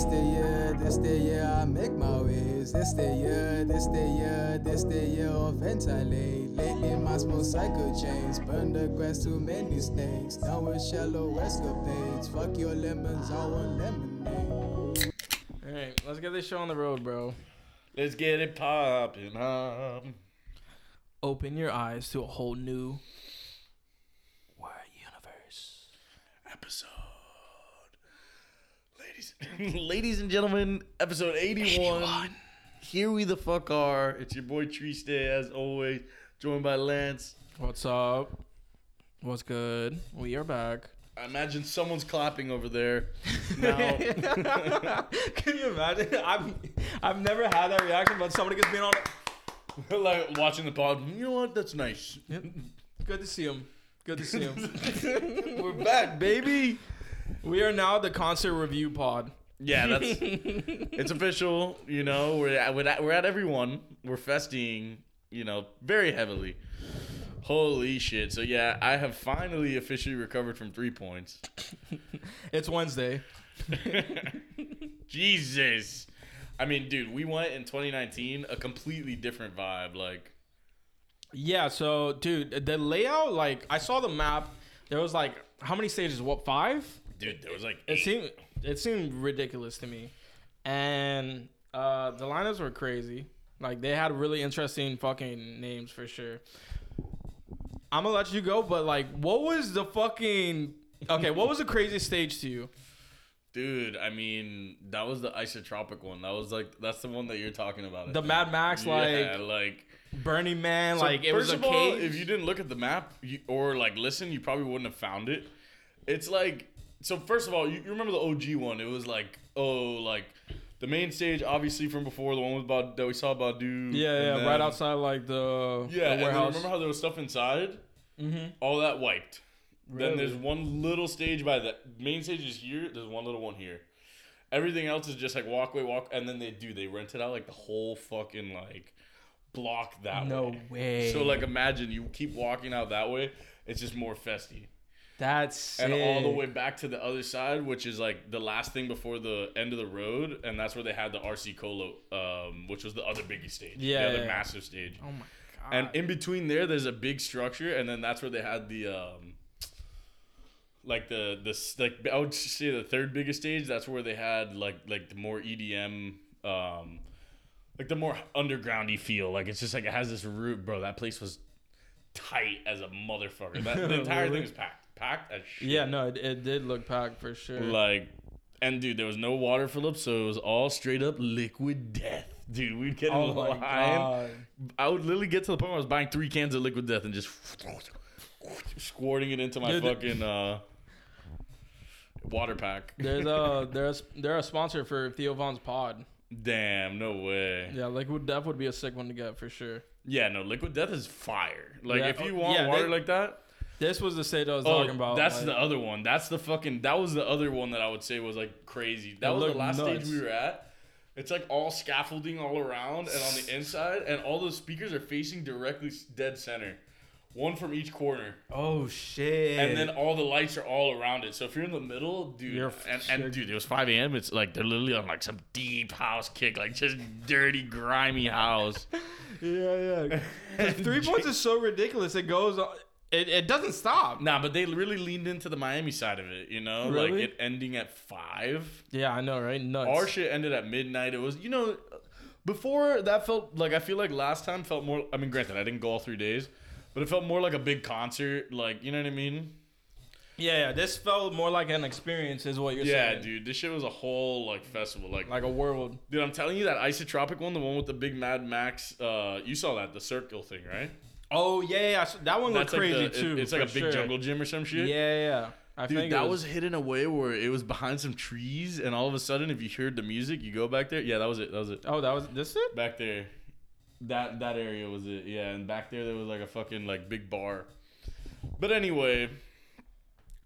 This the year, this the year I make my ways. This the year, this the year, this the year of ventilate. Lately my small cycle chains burn the grass too many snakes. Down with shallow escapades. Fuck your lemons, I want lemonade. All right, let's get this show on the road, bro. Let's get it popping up. Open your eyes to a whole new word universe. Episode. Ladies, and gentlemen, episode 81. Here we the fuck are. It's your boy Triste, as always, joined by Lance. What's up? What's good? We are back. I imagine someone's clapping over there. Now, Can you imagine? I've I've never had that reaction, but somebody gets being on. it. like watching the pod. You know what? That's nice. Good to see him. Good to see him. We're back, baby. We are now the concert review pod. Yeah, that's it's official. You know, we're at, we're at, we're at everyone. We're festing. You know, very heavily. Holy shit! So yeah, I have finally officially recovered from three points. It's Wednesday. Jesus, I mean, dude, we went in 2019 a completely different vibe. Like, Yeah, so dude, the layout, like I saw the map. There was like how many stages? What five? Dude, there was like It seemed it seemed ridiculous to me, and uh, the lineups were crazy. Like they had really interesting fucking names for sure. I'm gonna let you go, but like, what was the fucking okay? What was the craziest stage to you? dude. I mean, that was the isotropic one. That was like that's the one that you're talking about. The. Mad Max, like yeah, like Burning Man, So like it was a of all, cave. if you didn't look at the map you, or like listen, you probably wouldn't have found it. It's like so. First of all, you, you remember the OG one? It was like oh, like the main stage, obviously from before, the one with Bad, that we saw Badu. yeah, and yeah, then- right outside like the Yeah, the and then warehouse. remember how there was stuff inside? mm-hmm. All that wiped. Then there's one little stage by the main stage is here. There's one little one here. Everything else is just like walkway, walk, and then they do they rent it out like the whole fucking like block that way. No way. way. So like imagine you keep walking out that way, it's just more festy. That's sick. And all the way back to the other side, which is like the last thing before the end of the road, and that's where they had the RC Colo, um, which was the other biggie stage. Yeah, The other yeah. massive stage. Oh my god. And in between there there's a big structure, and then that's where they had the um like the the like I would say the third biggest stage, that's where they had like like the more EDM um like the more undergroundy feel. Like it's just like it has this root, bro. That place was tight as a motherfucker. That, the entire Really? thing was packed. Packed as shit. yeah, no, it, it did look packed for sure. Like, and dude, there was no water fill up, so it was all straight up liquid death. Dude, we'd get oh in my line. god. I would literally get to the point where I was buying three cans of liquid death and just squirting it into my Dude, fucking uh, water pack. There's a there's they're a sponsor for Theo Von's pod. Damn, no way. Yeah, Liquid Death would be a sick one to get for sure. Yeah, no, liquid death is fire. Like, Yeah, if you oh, want yeah, water they- like that, This was the stage I was oh, talking about. that's like- the other one. That's the fucking. That was the other one that I would say was like crazy. That was the last nuts. stage we were at. It's like all scaffolding all around and on the inside, and all the speakers are facing directly dead center, one from each corner. Oh shit. and then all the lights are all around it. So if you're in the middle, dude, You're and, and dude, it was 5 a.m. It's like they're literally on like some deep house kick, like just dirty, grimy house. yeah, yeah. Three points is so ridiculous. It goes. on- It it doesn't stop. nah, but they really leaned into the Miami side of it, you know, like it ending at five. Yeah, I know, right? Nuts. Our shit ended at midnight. It was, you know, before that felt like I feel like last time felt more. I mean, granted, I didn't go all three days, but it felt more like a big concert. Like, you know what I mean? yeah, yeah. This felt more like an experience, is what you're Yeah, saying. Yeah, dude, this shit was a whole like festival. Like, Like a world. Dude, I'm telling you that isotropic one, the one with the big Mad Max. Uh, you saw that the circle thing, right? Oh yeah, yeah. so That one looked like crazy the, it- too. it's like a big sure. jungle gym or some Yeah, shit. yeah. yeah. I Dude, think that it was hidden away where it was behind some trees, and all of a sudden, if you heard the music, you go back there. Yeah, that was it. That was it. Oh, that was this it. Back there, that that area was it. Yeah, and back there there was like a fucking like big bar. But anyway,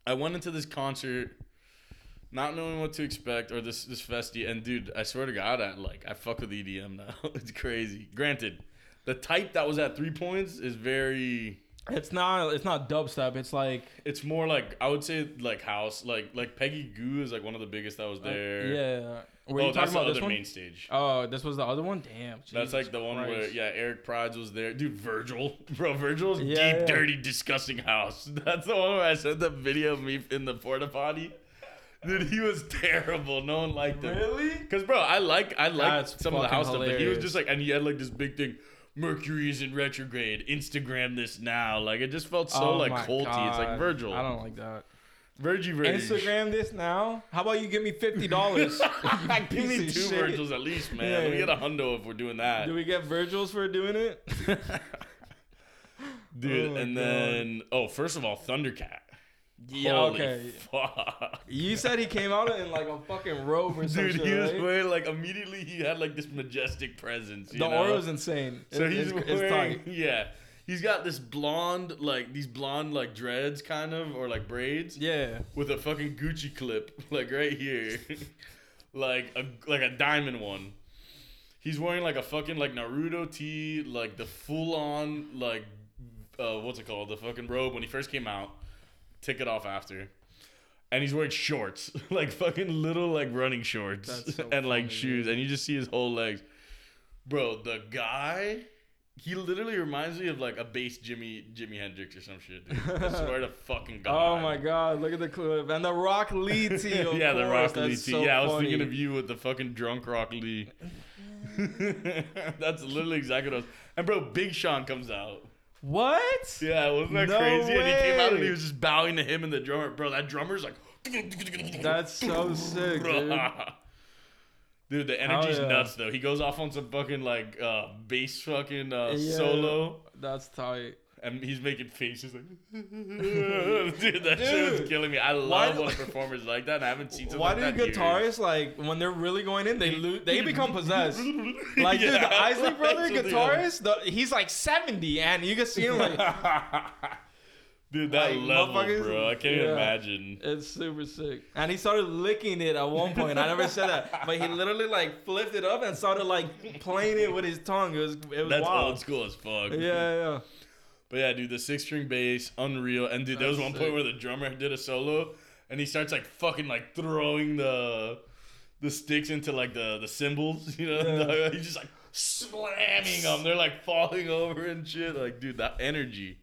I went into this concert, not knowing what to expect or this this festy, and dude, I swear to God, I like I fuck with EDM now. it's crazy. Granted, the type that was at three points is very It's not. It's not dubstep. It's like. It's more like I would say like house, like like Peggy Gou is like one of the biggest that was there. Uh, Yeah. Were oh, that's the other one? main stage. Oh, this was the other one. Damn. That's like the one where yeah, Eric Prydz was there. Dude, Virgil, bro, Virgil's Yeah, deep, yeah. dirty, disgusting house. That's the one where I sent the video of me in the porta potty. Dude, he was terrible. No one liked him. Really? Cause bro, I like I like some of the house stuff, but he was just like, and he had like this big thing. Mercury is in retrograde. Instagram this now. Like it just felt so Oh like my culty. It's like Virgil. I don't like that. Virgie Virgie. Instagram this now. How about you give me fifty dollars? Give me two Virgils at least, man. Yeah, Let me get a hundo if we're doing that. Do we get Virgils for doing it? Dude, Oh and God. then oh, first of all, Thundercat. Yeah. Holy okay. Fuck. You said he came out in like a fucking robe or some Dude, shit, he was right? wearing like immediately he had like this majestic presence. You The know? aura's insane. So It- he's it's, wearing, it's yeah. He's got this blonde, like these blonde, like dreads, kind of, or like braids, Yeah. with a fucking Gucci clip, like right here, like a like a diamond one. He's wearing like a fucking like Naruto tee, like the full on like uh, what's it called, the fucking robe when he first came out. Took it off after, and he's wearing shorts, like fucking little like running shorts so and like funny, shoes, dude. and you just see his whole legs. Bro, the guy, he literally reminds me of like a bass Jimmy Jimi Hendrix or some shit. Dude. I swear to fucking oh God. Oh my god, look at the clip. And the Rock Lee tee. Of yeah, the course. Rock Lee That's tee. so yeah, I was funny. thinking of you with the fucking drunk Rock Lee. That's literally exactly what I was. And bro, Big Sean comes out. What? Yeah, wasn't that No crazy? And he came out and he was just bowing to him and the drummer. Bro, that drummer's like. That's so sick, dude. Dude, the energy's yeah. nuts though. He goes off on some fucking like uh bass fucking uh, Yeah. solo. That's tight. And he's making faces like, dude, that shit was killing me. I love do- when performers like that. And I haven't seen something Why like do that in years. guitarists like when they're really going in, they lose, they become possessed. Like dude, Yeah, the Isley brother that's guitarist, the, he's like seventy, and you can see him like Dude, that Like, level, bro. I can't even yeah. imagine. it's super sick. And he started licking it at one point. I never said that, but he literally like flipped it up and started like playing it with his tongue. It was it was That's wild. old school as fuck. Yeah, yeah. But yeah, dude, the six string bass, unreal. And dude, there was one sick. point where the drummer did a solo and he starts like fucking like throwing the the sticks into like the the cymbals, you know? Yeah. He's just like slamming them. They're like falling over and shit. Like, dude, that energy.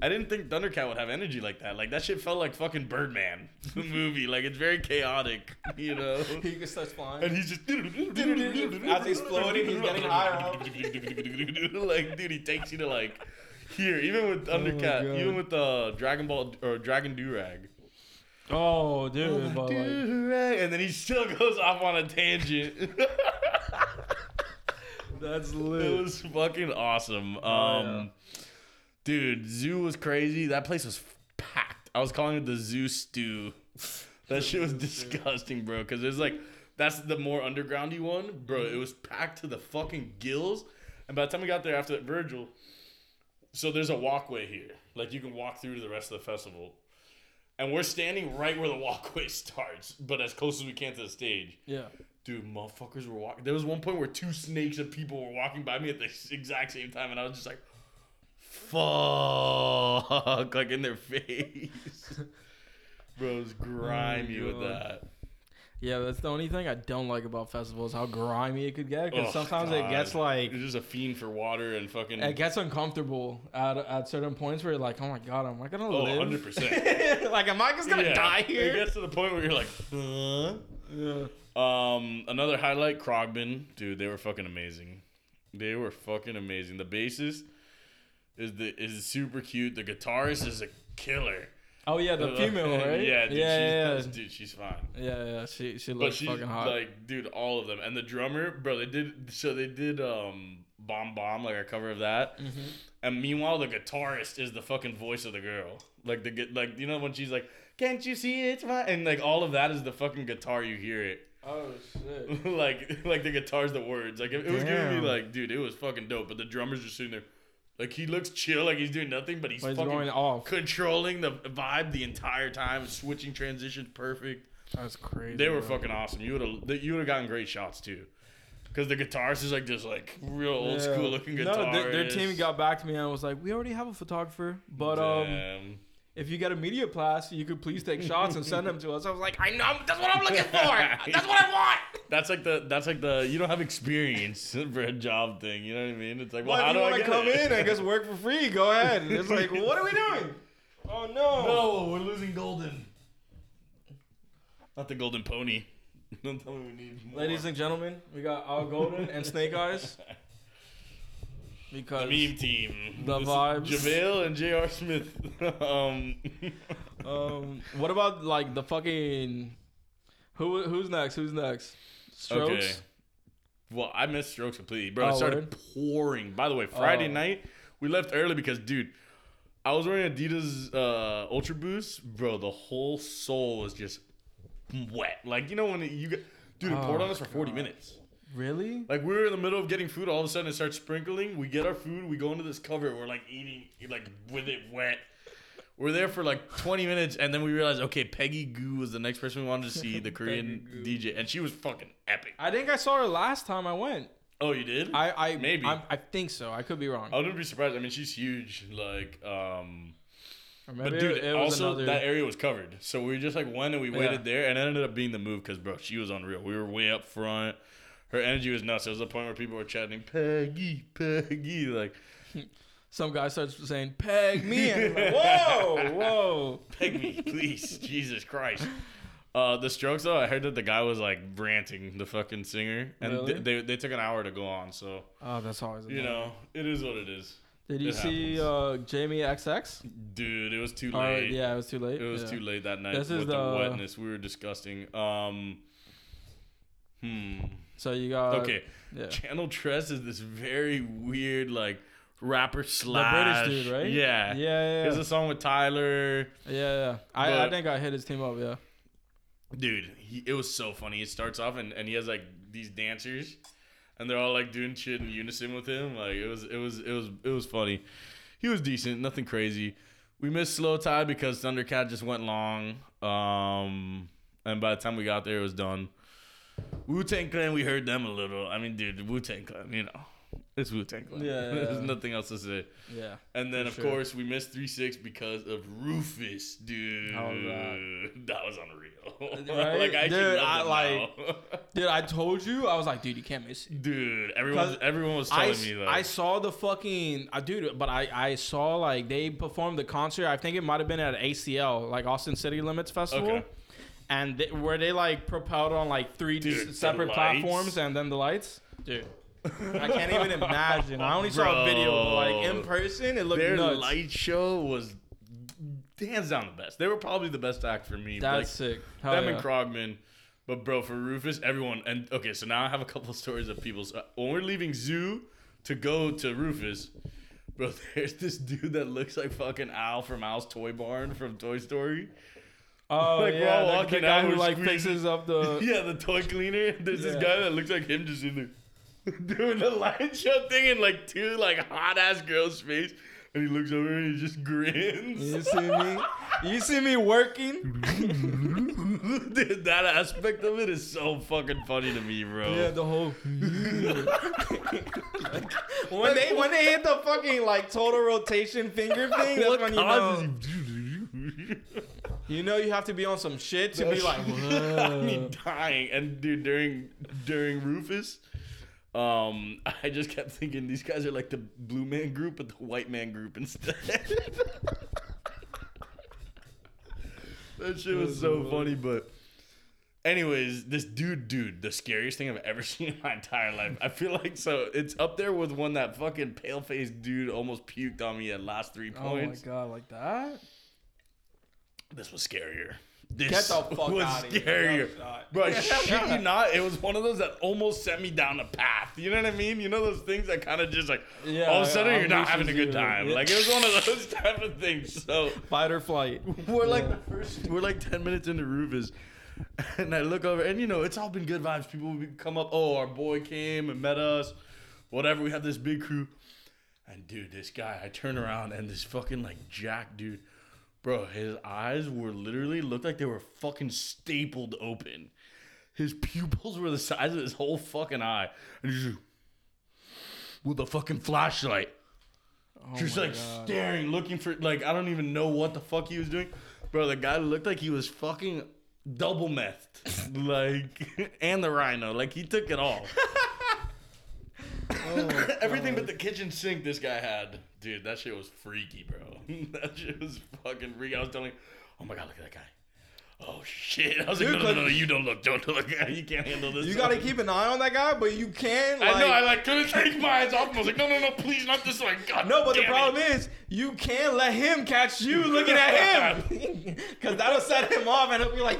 I didn't think Thundercat would have energy like that. Like that shit felt like fucking Birdman, the movie. Like it's very chaotic, you know. He just starts flying. And he's just As he's floating, he's getting higher up. like, dude, he takes you to like here. Even with Oh my Thundercat, God. even with uh, Dragon Ball or Dragon Durag. Oh, dude, like, Durag, and then he still goes off on a tangent. that's lit. it was fucking awesome. Um, Oh, dude, Zoo was crazy. That place was packed. I was calling it the Zoo Stew. That shit was disgusting, bro. Because it's like that's the more undergroundy one, bro. It was packed to the fucking gills. And by the time we got there after that, Virgil, so there's a walkway here, like you can walk through to the rest of the festival. And we're standing right where the walkway starts, but as close as we can to the stage. Yeah. Dude, motherfuckers were walking. There was one point where two snakes of people were walking by me at the exact same time, and I was just like, "Fuck!" like in their face. Bro, it was grimy with Oh God. that. Yeah, that's the only thing I don't like about festivals, how grimy it could get. Because Oh, sometimes it gets like You're just a fiend for water and fucking. it gets uncomfortable at at certain points where you're like, oh my god, am I gonna oh, live? 100 percent. like, am I just gonna die here? It gets to the point where you're like, huh? yeah. Um, another highlight, Khruangbin, dude, they were fucking amazing. They were fucking amazing. The bassist is the is super cute. The guitarist is a killer. Oh yeah, the female, right? yeah, dude, yeah, she's, yeah, dude, she's fine. yeah, yeah. She she But looks she's fucking hot. like, dude, all of them, and the drummer, bro. They did so they did um bomb bomb like a cover of that, Mhm. and meanwhile the guitarist is the fucking voice of the girl. Like the like you know when she's like, can't you see it's fine, and like all of that is the fucking guitar. You hear it. Oh shit. like like the guitar's the words. Like it, it was giving me like, dude, it was fucking dope. But the drummer's just sitting there, like he looks chill, like he's doing nothing, but he's But he's fucking going off. controlling the vibe the entire time, switching transitions perfect. That's crazy. They were bro. fucking awesome. You would have you would have gotten great shots too. because the guitarist is like just like real old Yeah. school looking guitar. No, their, their team got back to me and was like, "We already have a photographer, but um, Damn. If you get a media pass, you could please take shots and send them to us." I was like, "I know, that's what I'm looking for. That's what I want." That's like the that's like the you don't have experience for a job thing. You know what I mean? It's like, well, Well, how do I to come it? in and just work for free, go ahead. It's like, what are we doing? Oh no! No, we're losing golden. Not the golden pony. Don't tell me we need more. Ladies and gentlemen, we got Al Golden and Snake Eyes. The Because meme team. the This- vibes. JaVale and J.R. Smith. um, um, what about like the fucking who? Who's next? Who's next? Strokes. okay. Well, I missed Strokes completely, bro. Oh, it started word? pouring. By the way, Friday Oh. night we left early because, dude, I was wearing Adidas uh, Ultra Boost, bro. The whole sole was just wet. Like you know when you get, dude, it poured Oh, on us for forty God. minutes. Really? Like we were in the middle of getting food, all of a sudden it starts sprinkling. We get our food, we go into this cover, we're like eating, like with it wet. We're there for like 20 minutes, and then we realized, okay, Peggy Gou was the next person we wanted to see, the Korean DJ, and she was fucking epic. I think I saw her last time I went. Oh, you did? I, I Maybe. I, I think so. I could be wrong. I wouldn't be surprised. I mean, she's huge. Like, um, but dude, it was also another- that area was covered, so we just like went and we Yeah. waited there, and it ended up being the move because bro, she was unreal. We were way up front. Her energy was nuts. There was a point where people were chanting Peggy, Peggy, like some guy starts saying "peg me," and I'm like, whoa, whoa. Peg me, please, Jesus Christ. Uh, the Strokes though, I heard that the guy was like ranting, the fucking singer, and Really? th- they they took an hour to go on. So Oh, that's always. you know, it is what it is. Did you it see uh, Jamie XX? Dude, it was too Or, late. yeah, it was too late. It was Yeah. too late that night This is with the, the- wetness. We were disgusting. Um, hmm. So you got Okay, Yeah. Channel Tres is this very weird like rapper slash the British dude, right? Yeah, Yeah, yeah, There's yeah. a song with Tyler. yeah, yeah. I, I think I hit his team up. Yeah. Dude, he, it was so funny. It starts off and, and he has like these dancers, and they're all like doing shit in unison with him. Like it was it was it was it was funny. He was decent, nothing crazy. We missed Slowthai because Thundercat just went long. Um, and by the time we got there, it was done. Wu Tang Clan, we heard them a little. I mean, dude, Wu Tang Clan, you know, it's Wu Tang Clan. Yeah, yeah, There's nothing else to say. Yeah. And then, of sure. course, we missed 3 6 because of Rufus, dude. That? Was unreal. Right? like, I Dude, I like-. Dude, I told you. I was like, dude, you can't miss it. dude, everyone, everyone was I, telling s- me that. I saw the fucking uh, dude, but I I saw like they performed the concert. I think it might have been at ACL, like Austin City Limits Festival, Okay. And they, where they like propelled on like three Dude, separate platforms and then the lights. Dude, I can't even imagine. I only saw a video, like in person, it looked Their nuts. light show was hands down the best. They were probably the best act for me. That's like, sick. Hell them yeah. and Khruangbin. But bro, for Rufus, everyone and okay, so now I have a couple of stories of people. So when we're leaving Zoo to go to Rufus, bro, there's this dude that looks like fucking Al from Al's Toy Barn from Toy Story. Oh like, we're yeah, all the, the walking guy out, who we're like squeezing- fixes up the. yeah, the toy cleaner. There's Yeah. this guy that looks like him just in there doing the light show thing in like two like hot ass girls' face. And he looks over and he just grins. You see me? You see me working? Dude, that aspect of it is so fucking funny to me, bro. Yeah, the whole. when they when they hit the fucking like total rotation finger thing, that's when you causes know you- you know you have to be on some shit to be like. I mean, dying. And dude, during during Rufus, um, I just kept thinking these guys are like the blue man group, but the white man group instead. that shit was so funny, but. Anyways, this dude, dude, the scariest thing I've ever seen in my entire life. I feel like so it's up there with when that fucking pale faced dude almost puked on me at last three Oh my god, like that? This was scarier. This Get the fuck was out of here. scarier. Shot. Bro, shit you not. It was one of those that almost sent me down a path. You know what I mean? You know those things that kind of just like Yeah, all of a sudden yeah, you're not having a good you. time. Yeah. Like it was one of those type of things. So Fight or flight. we're like the first. We're like ten minutes into Rufus, and I look over, and you know it's all been good vibes. People would come up. Oh, our boy came and met us. Whatever. We have this big crew. And dude, this guy, I turn around and this fucking like Jack dude, bro, his eyes were literally looked like they were fucking stapled open. his pupils were the size of his whole fucking eye, and he's just with a fucking flashlight, Oh just like God. staring, looking for like I don't even know what the fuck he was doing, bro. The guy looked like he was fucking double methed, like, and the rhino, like he took it all. Oh Everything but the kitchen sink this guy had. Dude, that shit was freaky, bro. that shit was fucking freaky. I was telling oh my god, look at that guy. Oh shit. I was Dude, like, no, no, no, no, you don't look, don't look. At you can't handle this. You gotta keep an eye on that guy, but you can't. Like, I know, I like couldn't take my eyes off him. I was like, no, no, no, please, not this way. God No, but the problem it. is you can't let him catch you looking at him, because that'll set him off, and he'll be like,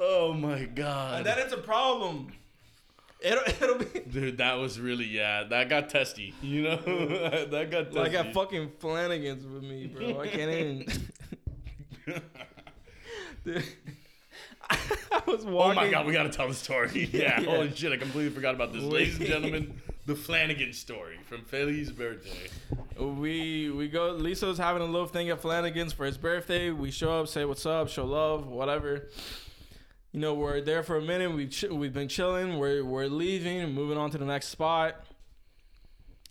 Oh my god. and then it's a problem. It'll, it'll be Dude, that was really yeah. That got testy. You know, that got testy. like at fucking Flanagan's with me, bro. I can't even. Dude, I was walking. Oh my god, we gotta tell the story. Yeah, Yeah. holy shit, I completely forgot about this. Ladies and gentlemen, the Flanagan story from Philly's birthday. We we go. Lisa's having a little thing at Flanagan's for his birthday. We show up, say what's up, show love, whatever. You know, we're there for a minute. We ch- we've been chilling. We're we're leaving, moving on to the next spot.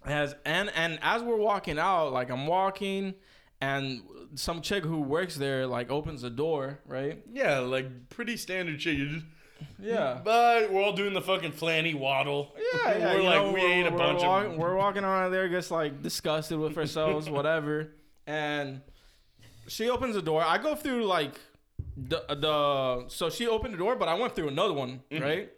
As and and as we're walking out, like I'm walking, and some chick who works there like opens the door, right? Yeah, like pretty standard shit. You just Yeah. but we're all doing the fucking flanny waddle. Yeah, yeah. we're like know, we we're- ate a we're bunch walk- of. We're walking around there, just like disgusted with ourselves, whatever. And she opens the door. I go through like the the. So she opened the door, but I went through another one, right?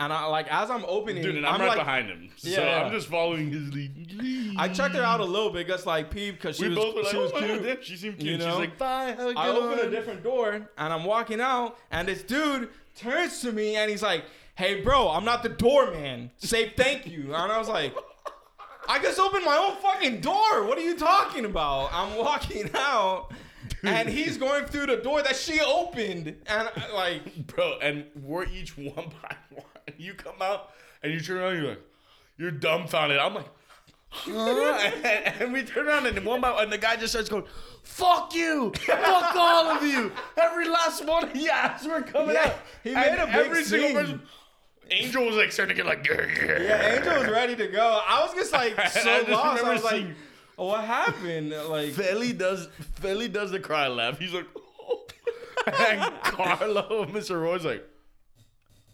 And I like as I'm opening, Mm-hmm. Dude, and I'm, right like, behind him, so Yeah. I'm just following his lead. I checked her out a little bit, just like peep, because she we was both were like, she oh was my cute. God, she seemed cute. you know? She's like, bye, have a good I open a different door and I'm walking out, and this dude turns to me and he's like, "Hey, bro, I'm not the doorman. Say thank you." And I was like, "I just opened my own fucking door. What are you talking about?" I'm walking out. And he's going through the door that she opened, and I, like, bro. And we're each one by one. You come out and you turn around, you're like, you're dumbfounded. I'm like, huh? and, and we turn around and one by one, and the guy just starts going, "Fuck you, fuck all of you, every last one of you." As we're coming Yeah, out, he And made a big every single scene. person. Angel was like starting to get like, yeah, yeah, Angel was ready to go. I was just like I so just lost. I was like, "What happened?" Like, Felly does Felly does the cry laugh. He's like, and Carlo, Mr. Roy's like,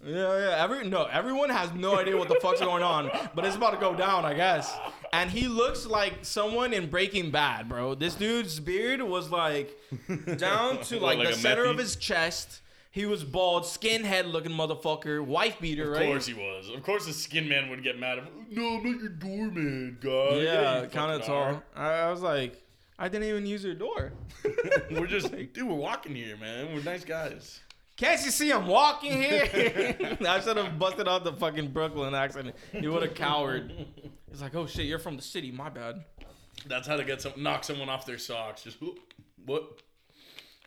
Yeah, yeah. Every no, everyone has no idea what the fuck's going on, but it's about to go down, I guess. And he looks like someone in Breaking Bad, bro. This dude's beard was like down to like, like the center of his chest. He was bald, skinhead looking motherfucker, wife beater, right? Of course he was. Of course the skin man would get mad. At him. No, I'm not your doorman, guy. yeah, you kind of tall. I, I was like, I didn't even use your door. we're just, dude, we're walking here, man. We're nice guys. Can't you see I'm walking here? I should have busted out the fucking Brooklyn accent. He would have cowered. He's like, oh shit, you're from the city. My bad. That's how to get some knock someone off their socks. Just whoop, what?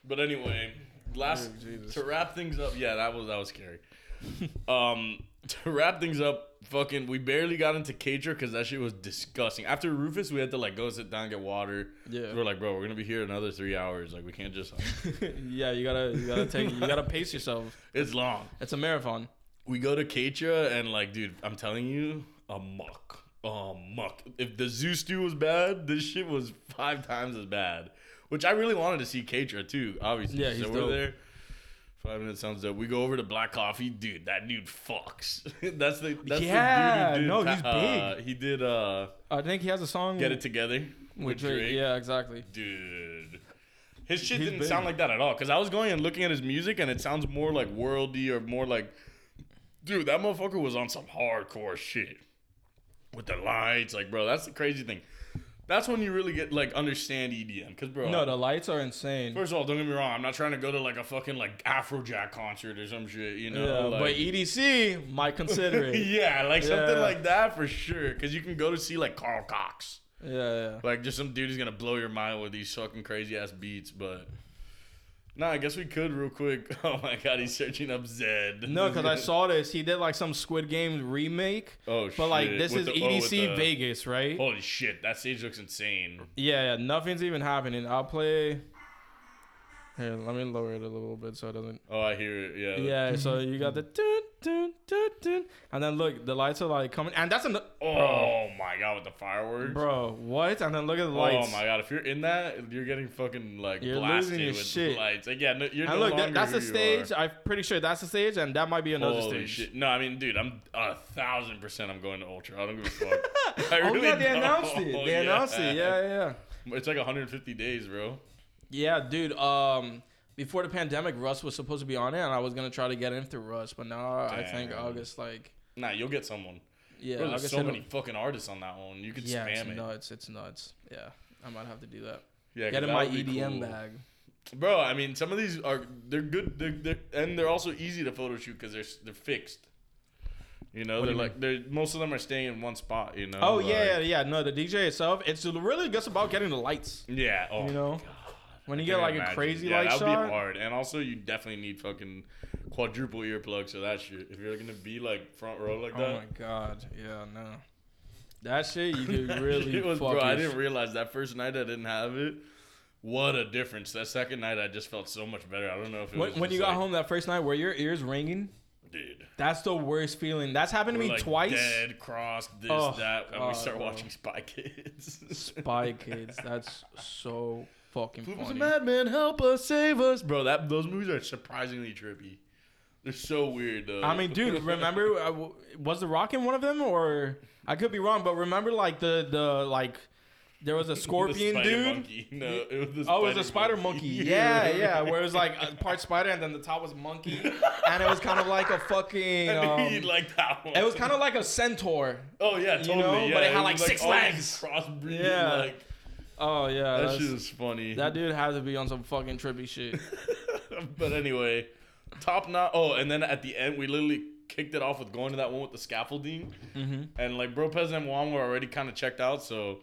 But anyway, last Oh, to wrap things up. Yeah, that was that was scary. um, to wrap things up, fucking, we barely got into Cager because that shit was disgusting. After Rufus, we had to like go sit down, get water. Yeah. we're like, bro, we're gonna be here another three hours. Like, we can't just. yeah, you gotta you gotta take you gotta pace yourself. it's long. It's a marathon. We go to Keitra and like, dude, I'm telling you, a muck, a muck. If the zoo stew was bad, this shit was five times as bad. Which I really wanted to see Keitra too, obviously. Yeah, he's so we're there. Five minutes sounds dope. We go over to Black Coffee, dude. That dude fucks. that's the that's Yeah, the dude who did. no, he's uh, big. He did uh, I think he has a song Get It Together with with Drake. Drake. Yeah, exactly. Dude. His shit He's didn't big. sound like that at all. Cause I was going and looking at his music and it sounds more like worldy or more like Dude, that motherfucker was on some hardcore shit. With the lights, like bro, that's the crazy thing. That's when you really get like understand EDM. Cause bro No, the lights are insane. First of all, don't get me wrong, I'm not trying to go to like a fucking like Afrojack concert or some shit, you know? yeah, like, but EDC might consider it. yeah, like something like that for sure. Cause you can go to see like Carl Cox. yeah, yeah. Like just some dude who's gonna blow your mind with these fucking crazy ass beats, but Nah, I guess we could real quick. Oh my god, he's searching up Zedd. No, because I saw this. He did like some Squid Game remake. Oh But like this With is the- oh, EDC the- Vegas, right? Holy shit, that stage looks insane. Yeah, yeah, nothing's even happening. I'll play. Here, let me lower it a little bit so it doesn't. Oh, I hear it. Yeah. Yeah, so you got the dun, dun, dun, dun, and then look, the lights are like coming, and that's an Oh, oh my god, with the fireworks. bro. What? And then look at the lights. Oh my god, if you're in that, you're getting fucking like You're blasted with shit. lights. Like, yeah, no, you're And no look, that, that's the stage. I'm pretty sure that's the stage, and that might be another Holy stage. shit! No, I mean, dude, I'm a thousand percent. I'm going to Ultra. I don't give a fuck. I oh really yeah, they don't. announced it. They oh, announced it. Yeah, yeah, yeah. It's like 150 days, bro. Yeah, dude. Um, before the pandemic, Russ was supposed to be on it, and I was gonna try to get in through Russ, but now I think August, like, Nah, you'll get someone. yeah, Bro, there's so many fucking artists on that one. You could Yeah, it's spam it. It's nuts. It's nuts. Yeah, I might have to do that. Yeah, get in my that would be EDM cool. bag. Bro, I mean, some of these are they're good, they're, they're, and they're also easy to photo shoot because they're they're fixed. You know, What they're you like they're most of them are staying in one spot. You know. Oh like- yeah, yeah, yeah. No, the DJ itself, it's really just about getting the lights. Yeah. Oh, You know, God. When you get like a imagine. crazy yeah, light that would shot. be hard. And also, you definitely need fucking quadruple earplugs for that shit. If you're gonna be like front row like Oh that. Oh my god, yeah, no. That shit you could really was, fuck bro. I didn't realize that first night I didn't have it. What a difference! That second night I just felt so much better. I don't know if it When, was when you got like, home that first night, were your ears ringing? dude. That's the worst feeling. That's happened to me like twice. Dead, crossed, this, Oh, that, and we start bro. watching Spy Kids. Spy Kids. That's so fucking Flip funny. madman, help us, save us, bro. That those movies are surprisingly trippy. They're so weird, though. I mean, dude, remember uh, was the Rock in one of them, or I could be wrong, but remember like the the like there was a scorpion dude. Monkey. No, it was the Oh, it was a spider monkey. Yeah, yeah. Where it was like a part spider and then the top was monkey, and it was kind of like a fucking. I knew you'd Um, like that one. it was kind of like a centaur. Oh yeah, totally. know, yeah. but it had, like, six these legs. Crossbreeding, Yeah. like Oh yeah, that that's- shit is funny. that dude had to be on some fucking trippy shit. but anyway, top notch. Oh, and then at the end, we literally kicked it off with going to that one with the scaffolding, hmm and like Bro Pez and Juan were already kind of checked out, so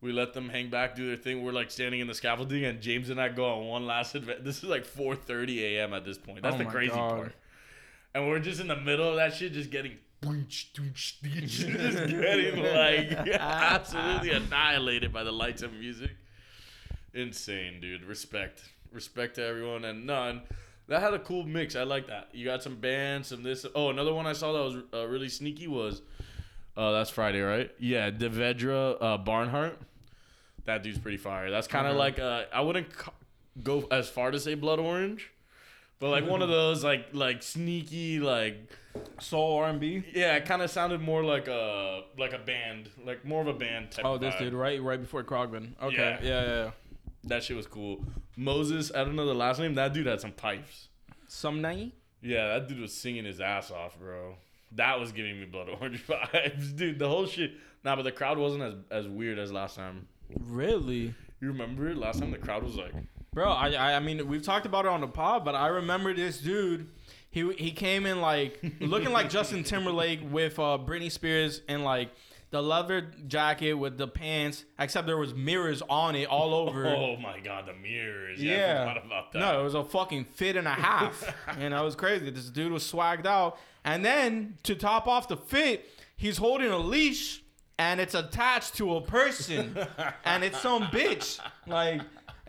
we let them hang back, do their thing. We're like standing in the scaffolding, and James and I go on one last advent. This is like 4:30 a.m. at this point. That's Oh the crazy God. part. And we're just in the middle of that shit, just getting. just getting like absolutely annihilated by the lights and music. Insane, dude. Respect, respect to everyone, and none. That had a cool mix. I like that. You got some bands, some this. Oh, another one I saw that was uh, really sneaky was, uh, that's Friday, right? Yeah, Devendra uh, Banhart. That dude's pretty fire. That's kind of Okay. like uh, I wouldn't c- go as far to say Blood Orange, but like one of those like like sneaky like Soul R and B. yeah, it kind of sounded more like a like a band, like more of a band type. Oh, this vibe. dude, right, right before Khruangbin. Okay, Yeah. yeah, yeah, yeah. That shit was cool. Moses, I don't know the last name. That dude had some pipes. Some night. Yeah, that dude was singing his ass off, bro. That was giving me blood orange vibes, dude. The whole shit. Nah, but the crowd wasn't as as weird as last time. Really, You remember last time the crowd was like, bro? I, I, I mean, we've talked about it on the pod, but I remember this dude. He he came in like looking like Justin Timberlake with uh, Britney Spears and like the leather jacket with the pants, except there was mirrors on it all over. oh my god, the mirrors. Yeah, Yeah. I forgot about that. No, it was a fucking fit and a half. and that was crazy. This dude was swagged out. And then to top off the fit, he's holding a leash and it's attached to a person. and it's some bitch. Like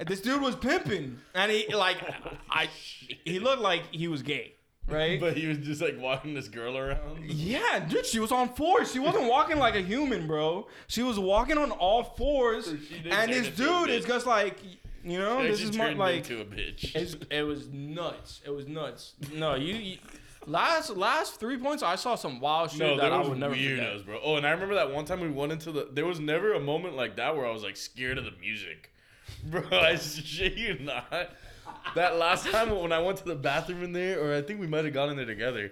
this dude was pimping. And he like I he looked like he was gay. Right? But he was just like walking this girl around. yeah, dude, she was on fours. She wasn't walking like a human, bro. She was walking on all fours. So she did And this dude is just like, you know, She this is my like into a bitch. it's, it was nuts. It was nuts. No, you, you last last three points. I saw some wild shit No, that I was would never weirdos, forget. bro. Oh, and I remember that one time we went into the. There was never a moment like that where I was like scared of the music, bro. I shit you not. That last time when I went to the bathroom in there, or I think we might have gone in there together.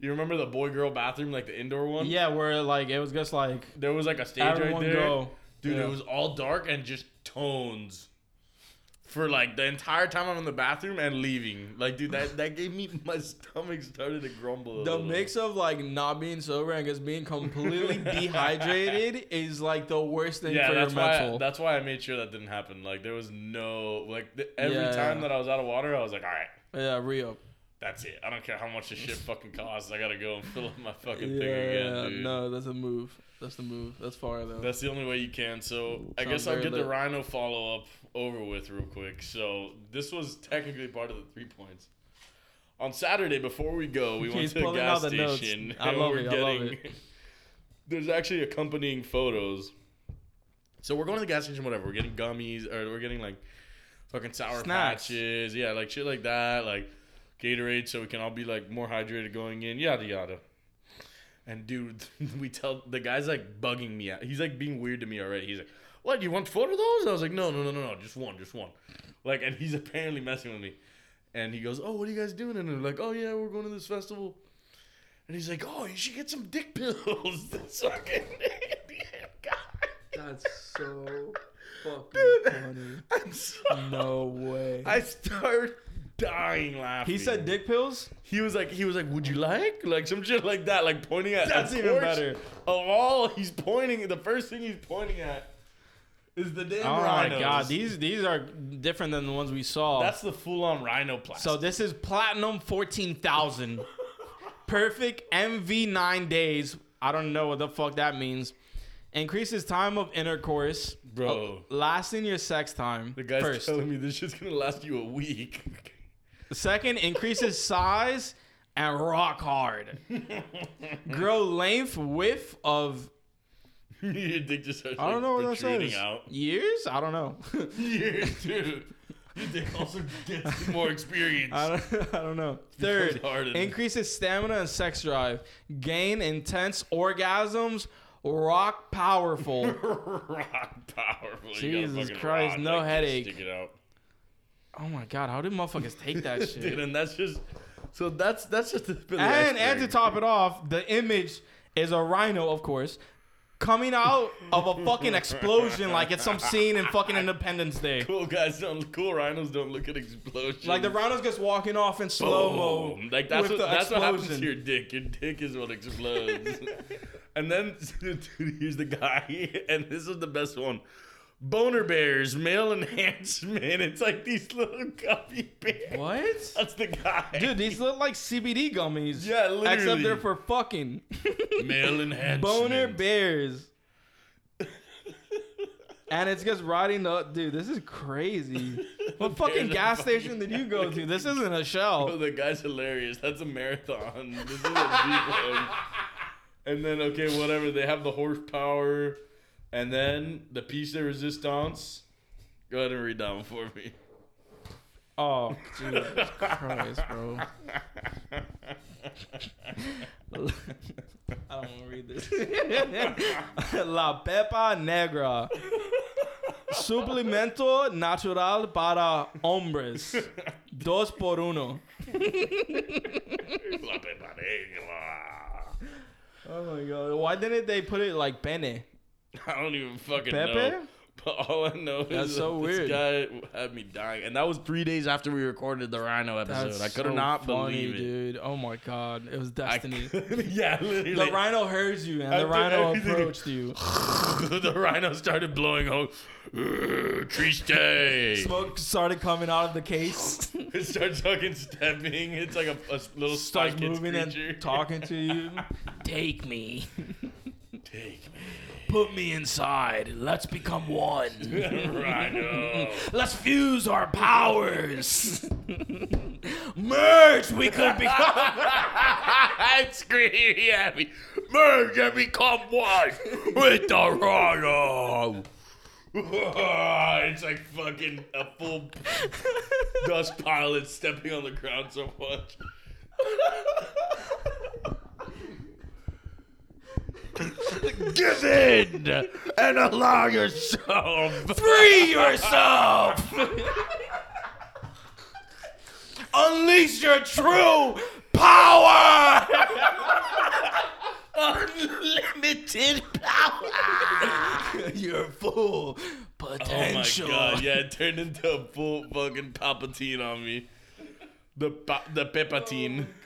You remember the boy girl bathroom, like the indoor one? Yeah, where like it was just like There was like a stage right there, go. dude. Yeah. It was all dark and just tones. For like the entire time I'm in the bathroom and leaving, like dude, that that gave me my stomach started to grumble. The little. mix of like not being sober and just being completely dehydrated is like the worst thing yeah, for that's your why. mental. That's why I made sure that didn't happen. Like there was no like th- every Yeah. time that I was out of water, I was like, all right, yeah, re up. That's it. I don't care how much this shit fucking costs. I gotta go and fill up my fucking thing again, Yeah, dude. no, that's a move. That's the move. That's far though. That's the only way you can. So I guess I'll get the. Rhino follow up over with real quick. So this was technically part of the three points. On Saturday, before we go, we went to a gas out the notes. station. I and love we're it, I love getting- There's actually accompanying photos. So we're going to the gas station, whatever. We're getting gummies, or we're getting like fucking sour Snacks. patches, yeah, like shit like that, like Gatorade, so we can all be like more hydrated going in, yada yada. And dude, we tell the guy's like bugging me out. He's like being weird to me already. He's like, "What? You want four of those?" I was like, "No, no, no, no, no, just one, just one." Like, and he's apparently messing with me. And he goes, "Oh, what are you guys doing?" And they're like, "Oh yeah, we're going to this festival." And he's like, "Oh, you should get some dick pills." This fucking guy. That's so fucking Dude, funny. So, No way. I start dying laughing. he said dick pills. He was like, he was like, "Would you like like some shit like that?" Like pointing at. That's even better. Of all, he's pointing. The first thing he's pointing at is the damn Oh my god, these these are different than the ones we saw. That's the full-on rhino plastic. so this is platinum fourteen thousand, perfect MV nine days. I don't know what the fuck that means. Increases time of intercourse, bro, uh, lasting your sex time. the guy's first. telling me this shit's gonna last you a week. Second, increases size and rock hard. Grow length, width of Your dick just starts I don't know what that protruding says. out. Years? I don't know. Yeah, dude. Your dick also gets more experience. I don't, I don't know. Becomes Third, increases stamina and sex drive. Gain intense orgasms. Rock powerful. Rock powerful. You gotta Jesus fucking Christ, rock, no like, just headache. Stick it out. Oh my god, how did motherfuckers take that Dude, shit? and that's just so that's that's just the and and to top it off, the image is a rhino, of course, coming out of a fucking explosion like it's some scene in fucking Independence Day. cool guys don't cool rhinos don't look at explosions. Like the rhino's just walking off in slow mo. Like that's what that's what happens to explosion. your dick. Your dick is what explodes. and then dude, here's the guy, and this is the best one. Boner bears, male enhancement. It's like these little gummy bears. What? That's the guy. Dude, these look like CBD gummies. Yeah, literally. Except they're for fucking male enhancement. boner bears. and it's just riding the dude. This is crazy. What fucking gas fucking- station did you go to? This isn't a Oh, shell. the guy's hilarious. That's a marathon. This is a deep one. And then okay, whatever. They have the horsepower, and then the piece de resistance. Go ahead and read that one for me. Oh, Jesus Christ, bro. I don't want to read this. La Pepa Negra. Suplemento natural para hombres. Dos por uno. La Pepa Negra. Oh my god. Why didn't they put it like penne? I don't even fucking Pepe? know. But all I know That's is so that this weird. guy had me dying, and that was three days after we recorded the Rhino episode. That's I could so not funny, believe it. dude. Oh my god. It was I destiny. couldn't- yeah, literally. the rhino heard you and I the did rhino everything. approached you. the rhino started blowing out. Triste. Smoke started coming out of the case. It starts fucking stepping. It's like a, a little starts spy moving creature. and talking to you. Take me. Take Put me inside. Let's become one. Rhino. Oh. Let's fuse our powers. Merge, we could become. I'm screaming at me. Merge and become one with the Rhino. it's like fucking a full dust pilot stepping on the ground so much. Give in and allow yourself. Free yourself. Unleash your true power. Unlimited power. your full potential. Oh my god! Yeah, it turned into a full fucking Palpatine on me. The pa- the Pepatine. God,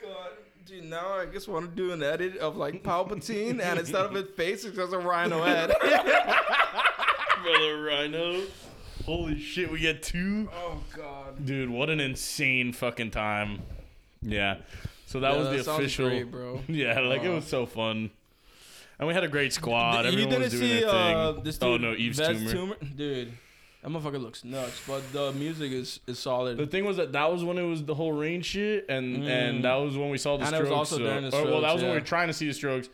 dude, now I just want to do an edit of like Palpatine, and instead of his face, it's just a rhino head. Brother Rhino. Holy shit! We get two. oh God. Dude, what an insane fucking time. Yeah. So that Yeah, was the sounds official. great, bro. Yeah, like it Uh, was so fun. And we had a great squad. you Everyone didn't was doing see their uh, thing. this oh no, Eve's Vez tumor. dude. That motherfucker looks nuts, but the music is is solid. The thing was that that was when it was the whole rain shit, and Mm. and that was when we saw the And it strokes. was also so- during the or, well, that Strokes, was when we were trying to see the strokes.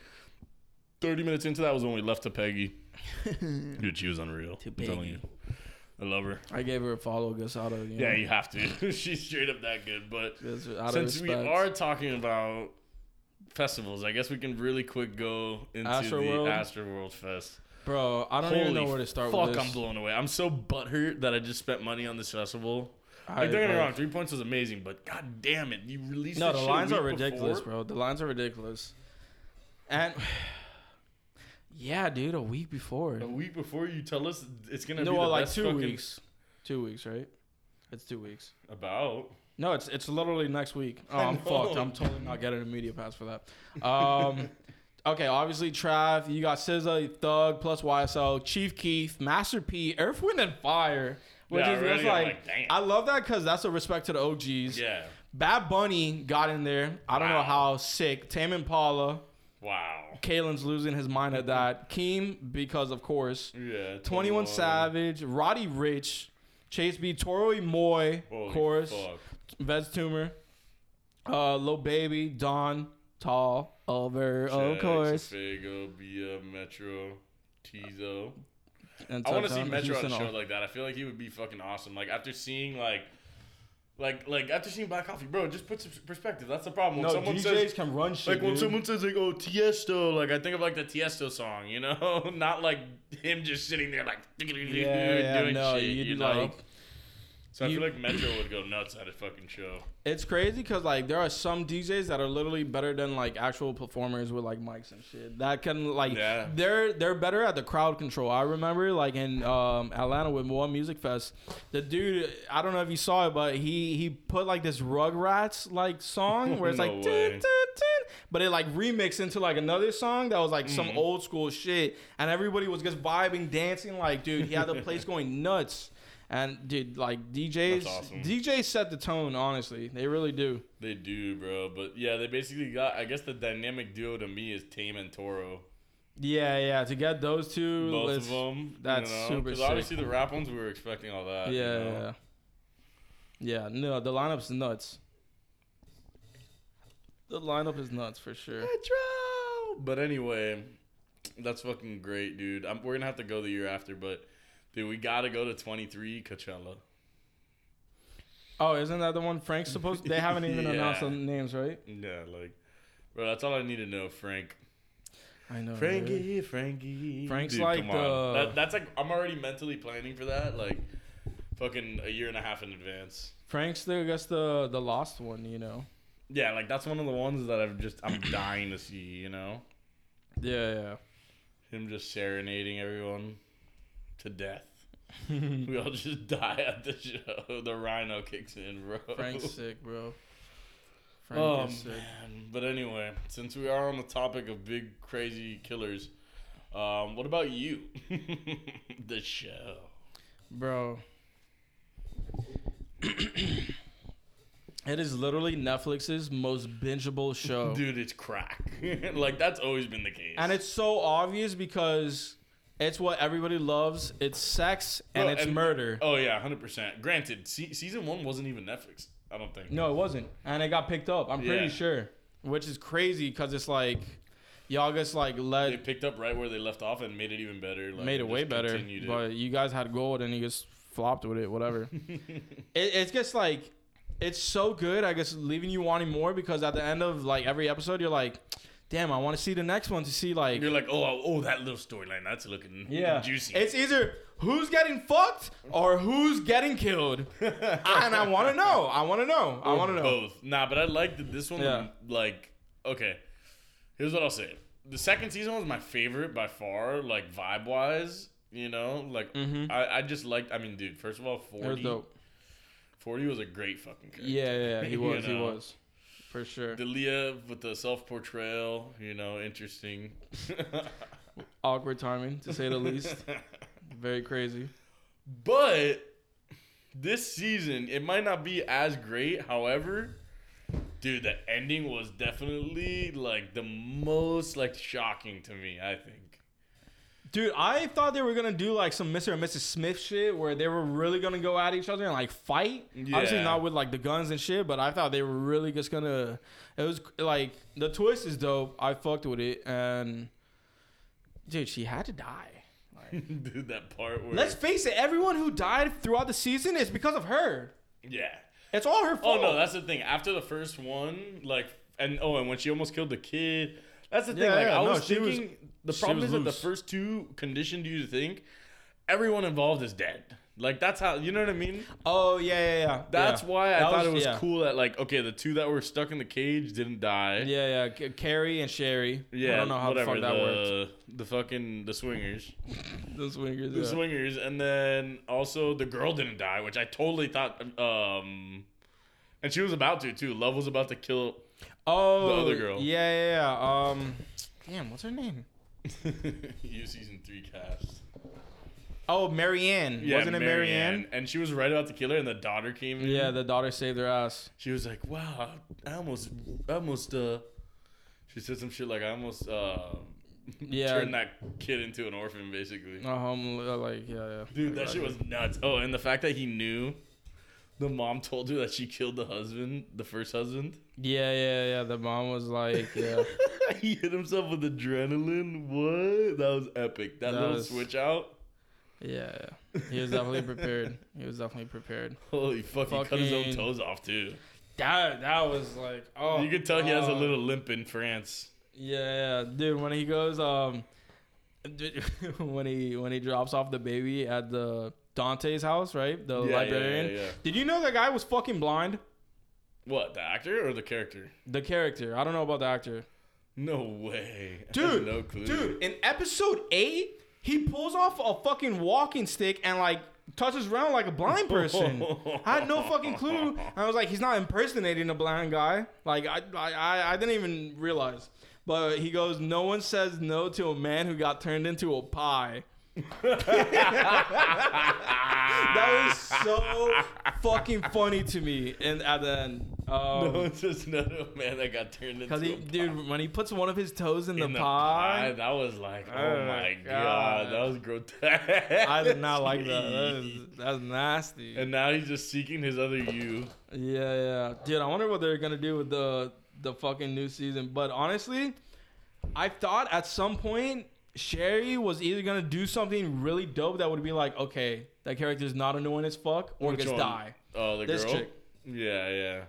Thirty minutes into that was when we left to Peggy. Dude, she was unreal. To I'm telling you. I love her. I gave her a follow, just out of you Yeah, know, you have to. She's straight up that good. But out since of we are talking about festivals, I guess we can really quick go into Astroworld? the Astroworld Fest. Bro, I don't even know where to start Fuck, with this. I'm blown away. I'm so butthurt that I just spent money on this festival. I- Like, don't get me wrong, three points was amazing, but god damn it, you released No, the shit a lines are ridiculous, before? bro. The lines are ridiculous. And yeah, dude, a week before. A week before you tell us it's gonna No, be well, like two fucking- weeks. Two weeks, right? It's two weeks. About No, it's it's literally next week. Oh, I'm fucked. I'm totally not getting a media pass for that. Um, okay, obviously Trav, you got SZA, Thug, plus YSL, Chief Keef, Master P, Earth, Wind, and Fire. Which Yeah, is already like, like. I love that because that's a respect to the OGs. yeah. Bad Bunny got in there. I don't know how sick. Tame Impala. Wow. Kalen's losing his mind at that. Keem, because of course. Yeah. 21 Savage, Roddy Ricch, Chase B, Toro y Moi, Holy course. fuck. Vez Tumor, uh, Lil Baby, Don, Tall, Over, of Chex, course. Fago, Bia, Metro, Tizo. And I want to see Metro at a show like that. I feel like he would be fucking awesome. Like after seeing like, like, like after seeing Black Coffee, bro. Just put some perspective. That's the problem. When No, someone DJs says can run shit. like when dude. someone says like oh Tiesto, like I think of like the Tiesto song, you know, not like him just sitting there like yeah, yeah, doing no, shit, you'd you know. So I you- feel like Metro would go nuts at a fucking show. It's crazy because like there are some DJs that are literally better than like actual performers with like mics and shit. That can like Yeah. they're they're better at the crowd control. I remember like in um, Atlanta with One Music Fest, the dude I don't know if you saw it, but he he put like this Rugrats like song where it's No like. "Dun, dun, dun," but it like remixed into like another song that was like some Mm-hmm. old school shit, and everybody was just vibing, dancing. Like dude, he had the place going nuts. And dude, like DJs, awesome. DJs set the tone. Honestly, they really do. They do, bro. But yeah, they basically got. I guess the dynamic duo to me is Tame and Toro. Yeah, yeah. To get those two, Both of them. that's super Because obviously the rap ones we were expecting all that. you Yeah, know? yeah, yeah. No, the lineup's nuts. The lineup is nuts for sure. But anyway, that's fucking great, dude. I'm, we're gonna have to go the year after, but dude, we gotta go to 23 Coachella. Oh, isn't that the one Frank's supposed? They haven't even Yeah. announced the names, right? Yeah, like, bro, that's all I need to know, Frank. I know. right? Frankie, Frankie. Frank's Dude, like come on. the- That, that's like I'm already mentally planning for that, like, fucking a year and a half in advance. Frank's the I guess the the lost one, you know. Yeah, like that's one of the ones that I've just I'm dying to see. You know, Yeah, yeah. him just serenading everyone to death. we all just die at the show. The rhino kicks in, bro. Frank's sick, bro. Frank Oh is sick. man! But anyway, since we are on the topic of big crazy killers, um, what about you? the show. Bro. it is literally Netflix's most bingeable show. Dude, it's crack. like that's always been the case. And it's so obvious because it's what everybody loves. It's sex and Bro, it's and- murder. Oh yeah, hundred percent. Granted, se- season one wasn't even Netflix. I don't think. No, it wasn't. And it got picked up. I'm pretty Yeah. sure. Which is crazy because it's like y'all just like led They picked up right where they left off and made it even better. Like, made it just way better. continued it. But you guys had gold and you just flopped with it, whatever. it, it's just like it's so good, I guess leaving you wanting more because at the end of like every episode you're like, damn, I want to see the next one to see like You're like, oh, oh, oh, that little storyline, that's looking Yeah. juicy. It's either who's getting fucked or who's getting killed. and I want to know. I want to know. I want to know. both. Nah, but I like that this one. Yeah. Like, okay, here's what I'll say. The second season was my favorite by far, like vibe wise. You know, like Mhm. I, I just liked. I mean, dude, first of all, was 40, 40 was a great fucking character. Yeah, yeah, yeah, he You was. He was. For sure. Delia with the self portrayal, you know, interesting. Awkward timing, to say the least. Very crazy. But this season, it might not be as great. However, Dude, the ending was definitely like the most like shocking to me. I think. Dude, I thought they were gonna do like some Mr. and Mrs. Smith shit where they were really gonna go at each other and like fight. Obviously not with like the guns and shit, but I thought they were really just gonna. It was like the twist is dope. I fucked with it, and dude, she had to die. Like, Dude, that part where let's face it, everyone who died throughout the season is because of her. yeah. It's all her fault. Oh no, that's the thing. After the first one, like, and oh, and when she almost killed the kid, that's the thing. Yeah, like, yeah, I no, was she was- thinking the problem was is that the loose. first two conditioned you to think everyone involved is dead. Like that's how you know what I mean. oh yeah, yeah, yeah. That's yeah. why I That thought it was yeah. cool that like okay, the two that were stuck in the cage didn't die. Yeah, yeah. K- Cary and Sherry. Yeah, I don't know how whatever. the fuck that worked. the, the fucking the swingers, The swingers. the yeah. swingers, and then also the girl didn't die, which I totally thought. Um, and she was about to too. Love was about to kill Oh, The other girl. Yeah, yeah, yeah. Um, damn, what's her name? you season three cast. Oh, Marianne. Wasn't it Marianne? And she was right about to kill her, and the daughter came in. Yeah, the daughter saved her ass. She was like, "Wow, I almost, I almost." uh She said some shit like, "I almost uh Yeah. turned that kid into an orphan, basically." Uh, like, yeah, yeah. Dude, that shit was nuts. Oh, and the fact that he knew. The mom told her that she killed the husband, the first husband. Yeah, yeah, yeah. The mom was like, yeah. he hit himself with adrenaline. What? That was epic. That, That little was- switch out. Yeah, yeah. He was definitely prepared. He was definitely prepared. Holy fuck! He cut his own toes off too. That that was like, oh. you could tell he has a little limp in France. Yeah, yeah, dude. When he goes, um, when he when he drops off the baby at the Dante's house, right? The Yeah, librarian. yeah, yeah. Did you know that guy was fucking blind? What, the actor or the character? The character. I don't know about the actor. No way. Dude, no clue. dude. In episode eight, he pulls off a fucking walking stick and like touches around like a blind person. I had no fucking clue. I was like, he's not impersonating a blind guy. Like I, I- I didn't even realize. But he goes, no one says no to a man who got turned into a pie. That was so fucking funny to me. And at the end, No um, one's just another man that got turned into he, a dude, when he puts one of his toes in, in the, pie, That was like, oh, Oh, my God. god. that was grotesque. I did not like that. That that's nasty. and now he's just seeking his other you. Yeah, yeah, dude. I wonder what they're gonna do with the the fucking new season. But honestly, I thought at some point Sherry was either gonna do something really dope that would be like, okay, that character's not annoying as fuck, or Which just one? die. Oh, the This girl. chick. Yeah, yeah.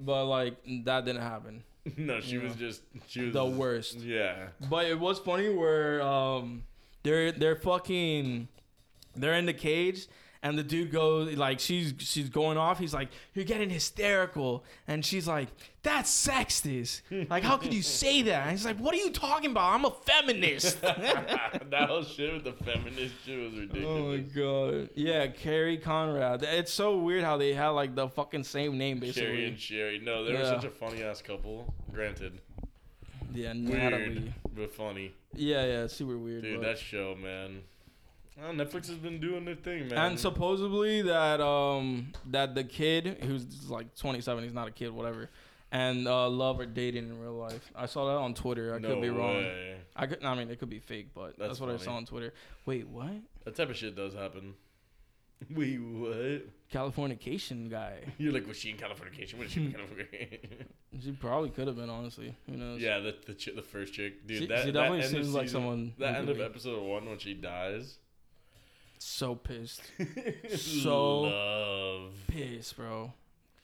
But like that didn't happen. No, she Yeah. was just she was The worst. Yeah. But it was funny where um they're they're fucking they're in the cage and the dude goes like she's she's going off. He's like, You're getting hysterical and she's like, That's sexist. Like how could you say that? And he's like, What are you talking about? I'm a feminist. that whole shit with the feminist shit was ridiculous. oh my god. Yeah, Cary Conrad. It's so weird how they had like the fucking same name Sherry basically. and Sherry. No, they were Yeah. such a funny ass couple. Granted, yeah, weird Natalie. but funny. Yeah, yeah, super weird. Dude, but- that show, man. Well, Netflix has been doing their thing, man. And supposedly that um that the kid who's like 27, he's not a kid, whatever, and uh, Love are dating in real life. I saw that on Twitter. I no could be wrong. way. I could. I mean, it could be fake, but that's, That's what I saw on Twitter. Wait, what? That type of shit does happen. Wait, what? Californication guy. You're like, was she in Californication? Was she in Californication? She probably could have been, honestly. Who knows? yeah, the the, chi- the first chick, dude. She- that she definitely of seems like season- someone That end of episode one when she dies. So pissed. So- love. Pissed, bro.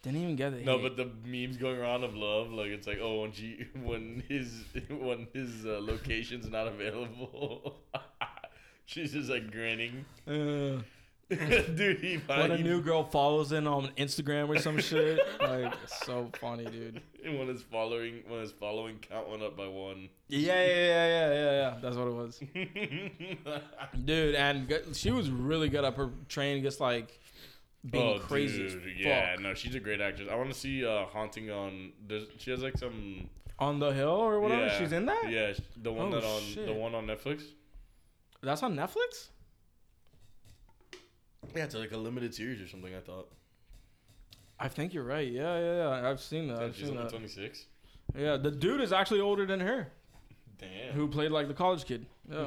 Didn't even get it. No, but the memes going around of love, like it's like, oh, when she, when his, when his uh, location's not available, she's just like grinning. Uh, dude, he when a new girl follows in on Instagram or some shit, like so funny, dude. when his following, when his following count went up by one. Yeah, yeah, yeah, yeah, yeah, yeah. That's what it was. Dude, and she was really good at portraying just like being oh, crazy dude, yeah, no, she's a great actress. I want to see uh, haunting on. Does she has like some? On the hill or whatever. yeah, She's in that. Yeah, the one Oh, that on the one on Netflix. That's on Netflix. Yeah, it's like a limited series or something. I thought. I think you're right. Yeah, yeah, yeah. I've seen that. I've She's seen only that. 26. Yeah, the dude is actually older than her, Damn. who played like the college kid. Yeah.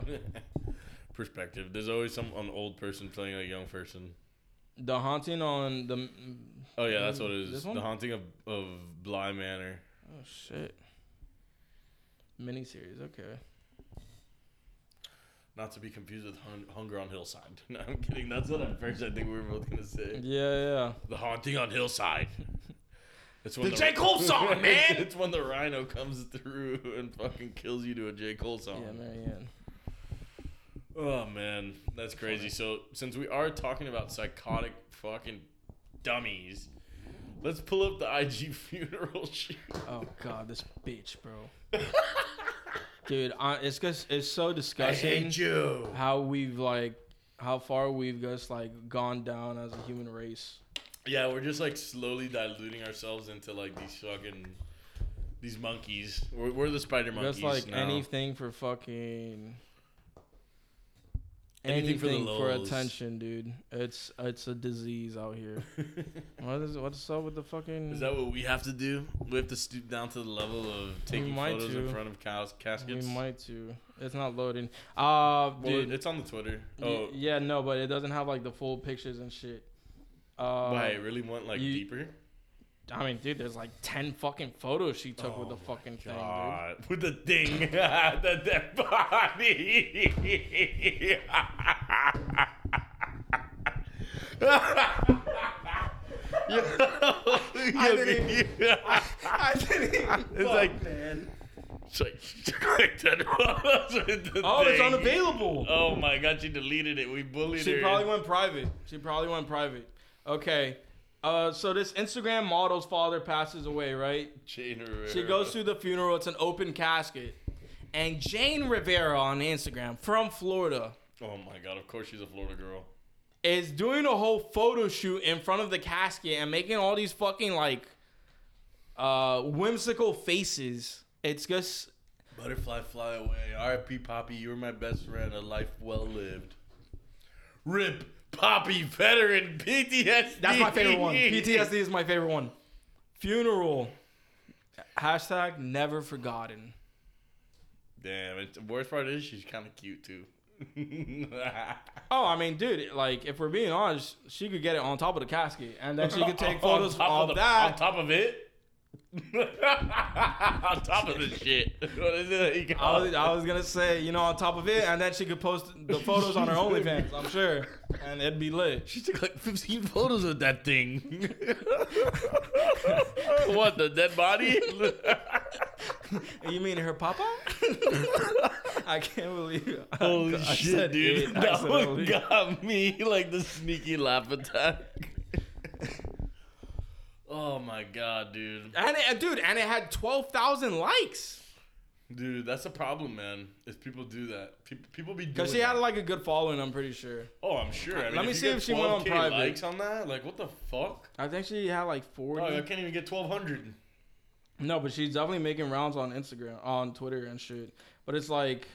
Perspective. There's always some an old person playing a young person. the haunting on the. Oh yeah, that's what it is. The haunting of of Bly Manor. Oh shit. Miniseries. Okay. Not to be confused with Hun- Hunger on Hillside. No, I'm kidding. That's what at first I think we were both gonna say. Yeah, yeah. The haunting on Hillside. It's when The J. Cole song, man! it's when the rhino comes through and fucking kills you to a J. Cole song. Yeah, Marianne. Oh man, that's crazy. So since we are talking about psychotic fucking dummies, let's pull up the IG funeral shoot. Oh god, this bitch, bro. Dude, I, it's just it's so disgusting I hate you. how we've like how far we've just like gone down as a human race. Yeah, we're just like slowly diluting ourselves into like these fucking these monkeys. We're, we're the spider monkeys Just like now. anything for fucking Anything for the for attention, dude. It's it's a disease out here. what is what's up with the fucking? Is that what we have to do? We have to stoop down to the level of taking might photos in front of cas- we caskets. might to. It's not loading. Uh, well, dude. it's on the Twitter. Oh, yeah, no, but it doesn't have like the full pictures and shit. Uh, why? I really want like you- deeper. I mean, dude, there's like ten fucking photos she took with Oh the fucking thing, dude. With the thing, the dead body. I didn't even, I didn't even. It's like, man. It's like, like dead bodies with the Oh, it's unavailable. Oh my god, she deleted it. We bullied She her. She probably went private. She probably went private. Okay. Uh, so this Instagram model's father passes away, right? Jane Rivera. She goes to the funeral. It's an open casket, and Jane Rivera on Instagram from Florida Oh my god, of course she's a Florida girl. is doing a whole photo shoot in front of the casket and making all these fucking like uh whimsical faces. It's just Butterfly fly away. R.I.P. Poppy, you were my best friend. A life well lived. Rip Poppy, veteran PTSD. that's my favorite one. PTSD is my favorite one. Funeral. Hashtag never forgotten. Damn, it, the worst part is she's kind of cute too. Oh, I mean, dude, like if we're being honest, she could get it on top of the casket, and then she could take photos on top of the- that. On top of it. on top of the shit. What is it? I was? I was gonna say, you know, on top of it, and then she could post the photos on her OnlyFans. I'm sure, and it'd be lit. She took like 15 photos of that thing. what, the dead body? You mean her papa? I can't believe it. Holy I shit, dude. That one got me like the sneaky laugh attack. Oh my god, dude. And it, dude, and it had twelve thousand likes Dude, that's a problem, man. If people do that, people, people be doing because she had like a good following. I'm pretty sure. Oh, I'm sure. I mean, Let me see if she went on private. likes on that. Like, what the fuck? I think she had like Oh, I can't even get 1,200. No, but she's definitely making rounds on Instagram, on Twitter and shit. But it's like,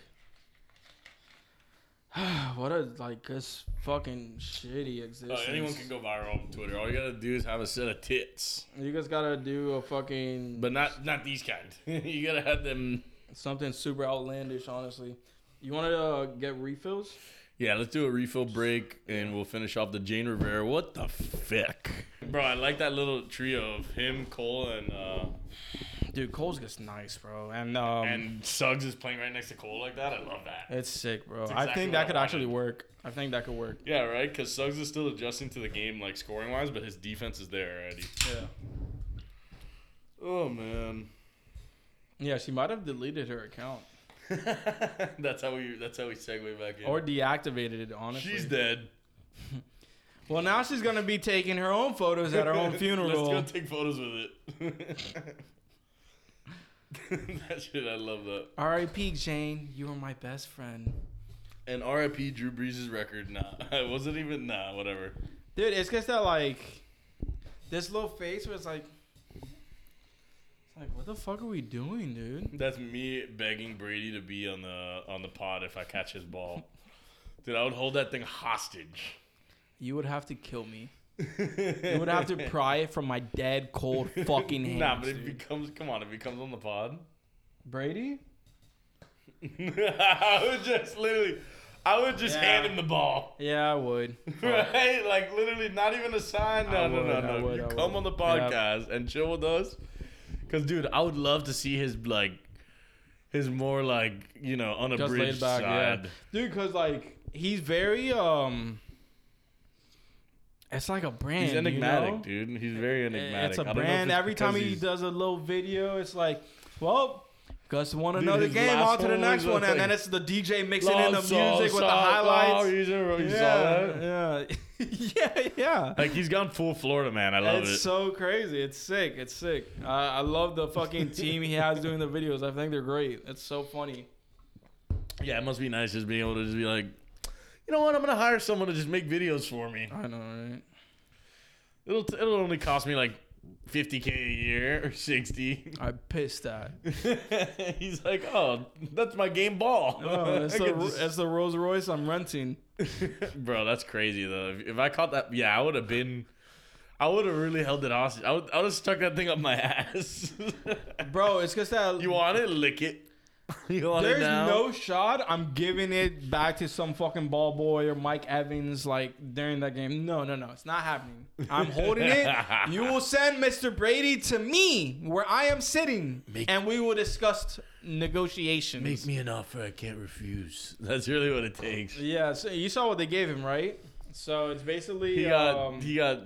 what a like this fucking shitty Oh, existence. anyone can go viral on Twitter. All you gotta do is have a set of tits, You guys gotta do a fucking but not not these kind. you gotta have them. something super outlandish. Honestly, you want to uh, get refills? Yeah, let's do a refill break and we'll finish off the Jane Rivera. What the fuck, bro? I like that little trio of him, Cole, and uh, Dude, Cole's just nice, bro, and um, and Suggs is playing right next to Cole like that. I love that. it's sick, bro. It's I exactly think what that I could actually work. I think that could work. Yeah, right. Because Suggs is still adjusting to the game, like scoring wise, but his defense is there already. Yeah. Oh man. Yeah, she might have deleted her account that's how we. That's how we segue back in. or deactivated it. Honestly, she's dead. Well, now she's gonna be taking her own photos at her own funeral. Let's go take photos with it. that shit, I love that. R.I.P. Jane, you were my best friend. And R.I.P. Drew Brees' record. Nah, it wasn't even. Nah, whatever. Dude, it's just that like this little face was like, it's like what the fuck are we doing, dude? That's me begging Brady to be on the on the pod if I catch his ball. Dude, I would hold that thing hostage. You would have to kill me. You would have to pry it from my dead cold fucking hands. Nah, but it dude. becomes. Come on, it becomes on the pod. Brady. I would just literally, I would just Yeah. hand him the ball. Yeah, I would. Right? Like literally, not even a sign. No, I no, no, no. would, you I come would. on the Yeah. podcast and chill with us. Cause, dude, I would love to see his like, his more like you know Just laid unabridged back, yeah. side. dude. Cause like he's very um. It's like a brand. He's you enigmatic, know? dude. He's very enigmatic. It's a I don't know if brand. it's Every time he does a little video, it's like, well, Gus won another game. On to the next one, and then it's the DJ mixing in the song, music with the highlights. Oh, you you yeah, that? yeah, yeah, yeah. Like he's gone full Florida man. I love it's it. It's so crazy. It's sick. It's sick. I I love the fucking team he has doing the videos. I think they're great. It's so funny. yeah, it must be nice just being able to just be like, you know what? I'm gonna hire someone to just make videos for me. I know, right? It'll it'll only cost me like 50k a year or 60. I pissed that. He's like, oh, that's my game ball. Oh, I the, just- the Rolls Royce I'm renting. Bro, that's crazy though. If, if I caught that, yeah, I would have been. I would have really held it hostage. I would, I would have stuck that thing up my ass. Bro, it's just that you want it? Lick it. There's no shot I'm giving it back to some fucking ball boy or Mike Evans like during that game. No, no, no. It's not happening. I'm holding it. You will send Mr. Brady to me where I am sitting Make- and we will discuss negotiations. Make me an offer I can't refuse. That's really what it takes. Yeah, so you saw what they gave him, right? So it's basically He got um, he got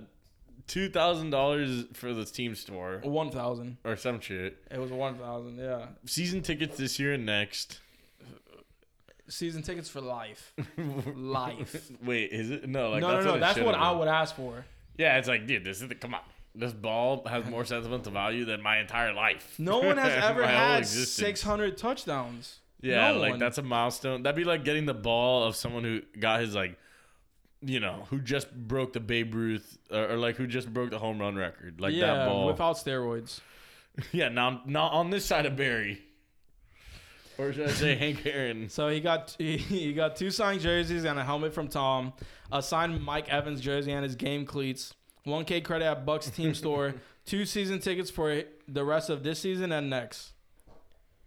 two thousand dollars for the team store 1,000. or some shit. It was 1,000, yeah. Season tickets this year and next. Season tickets for life. Life. Wait, is it no? Like no, no, that's no. what it That's should've what I been. would ask for. Yeah, it's like, dude, this is the come on. This ball has more sentimental value than my entire life. No one has ever My whole had existence. 600 touchdowns. Yeah, No like one. that's a milestone. That'd be like getting the ball of someone who got his like, you know, who just broke the Babe Ruth or, or like who just broke the home run record. Like yeah, that ball. without steroids. yeah, now not on this side of Barry. Or should I say Hank Aaron? So he got he got two signed jerseys and a helmet from Tom, a signed Mike Evans jersey and his game cleats, 1K credit at Bucs team store, two season tickets for the rest of this season and next.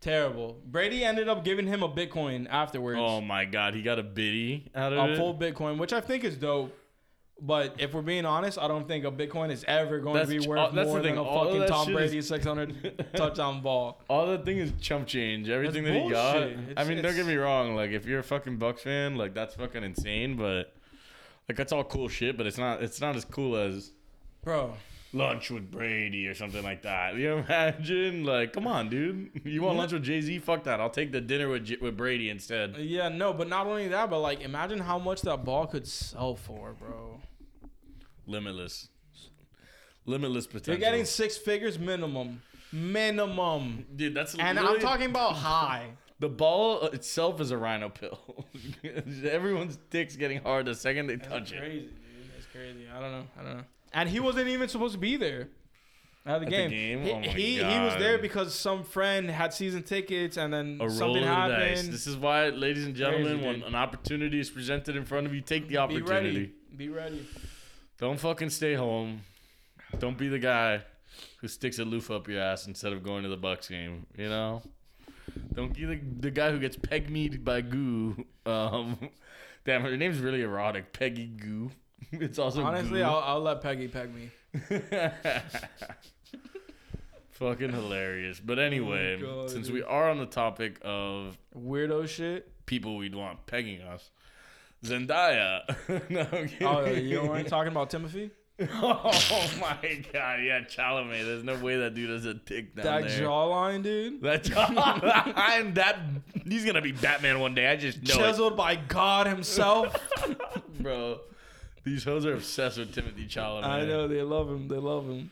Terrible. Brady ended up giving him a Bitcoin afterwards, Oh my God, he got a biddy out of a it. full Bitcoin, which I think is dope. But if we're being honest, I don't think a Bitcoin is ever going That's to be ch- worth that's the more than a all of fucking that Tom shit Brady 600 touchdown ball. All that thing is chump change. Everything that he got. bullshit. I It's- mean, don't it's- get me wrong. Like, if you're a fucking Bucs fan, like that's fucking insane. But like, that's all cool shit. But it's not. It's not as cool as Bro, lunch with Brady or something like that. You imagine? Like, come on, dude. You want lunch with Jay Z? Fuck that. I'll take the dinner with J- with Brady instead. Yeah, no, but not only that, but like imagine how much that ball could sell for, bro. Limitless. Limitless potential. You're getting six figures minimum. Minimum. dude. That's And I'm talking about high. The ball uh, itself is a rhino pill. Everyone's dick's getting hard the second they touch That's it. crazy, dude. That's crazy. I don't know. I don't know. And he wasn't even supposed to be there. At the the game, game? He, Oh he, he was there because some friend had season tickets, and then A something the dice. happened. This is why, ladies and gentlemen, Crazy, when dude. an opportunity is presented in front of you, take the opportunity. Be ready. Be ready. Don't fucking stay home. Don't be the guy who sticks a loofah up your ass instead of going to the Bucs game. You know. Don't be the, the guy who gets peg mead by Gou. Um, damn, her name's really erotic. Peggy Gou. It's also Honestly, goo. I'll, I'll let Peggy peg me. Fucking hilarious. But oh anyway, Oh since we are on the topic of Weirdo shit. people we'd want pegging us, Zendaya. no. Oh, you weren't talking about Timothy? oh my god, yeah, Chalamet. There's no way that dude has a dick down That there. jawline, dude. that jawline, I'm that he's gonna be Batman one day. I just know Chiseled by God himself. bro. These hoes are obsessed with Timothée Chalamet. I know they love him. They love him.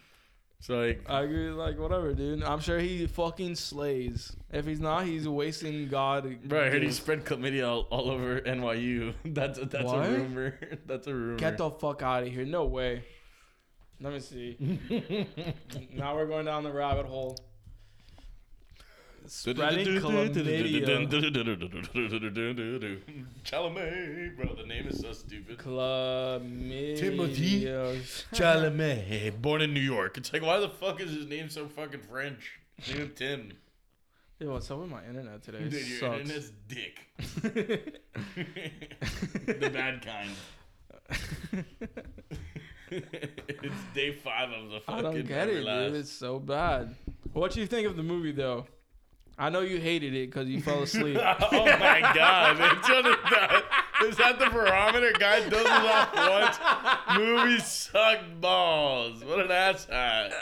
It's like, I agree. Like whatever, dude. I'm sure he fucking slays. If he's not, he's wasting God. bro, I heard he spread chlamydia all, all over NYU. That's a, that's What? a rumor. That's a rumor. Get the fuck out of here. No way. Let me see. now we're going down the rabbit hole. Spreading chlamydia. Chalamet, bro. The name is so stupid. Chlamydia. Timothée Chalamet, born in New York. It's like, why the fuck is his name so fucking French? Name Tim. Yo, what's up with my internet today? Dude, your sucks. internet's dick. the bad kind. it's day five of the fucking. I don't get it, dude. It's so bad. What do you think of the movie, though? I know you hated it because you fell asleep. oh my god! It's on the, is that the barometer? Guy does laugh once. Movies suck balls. What an asshat.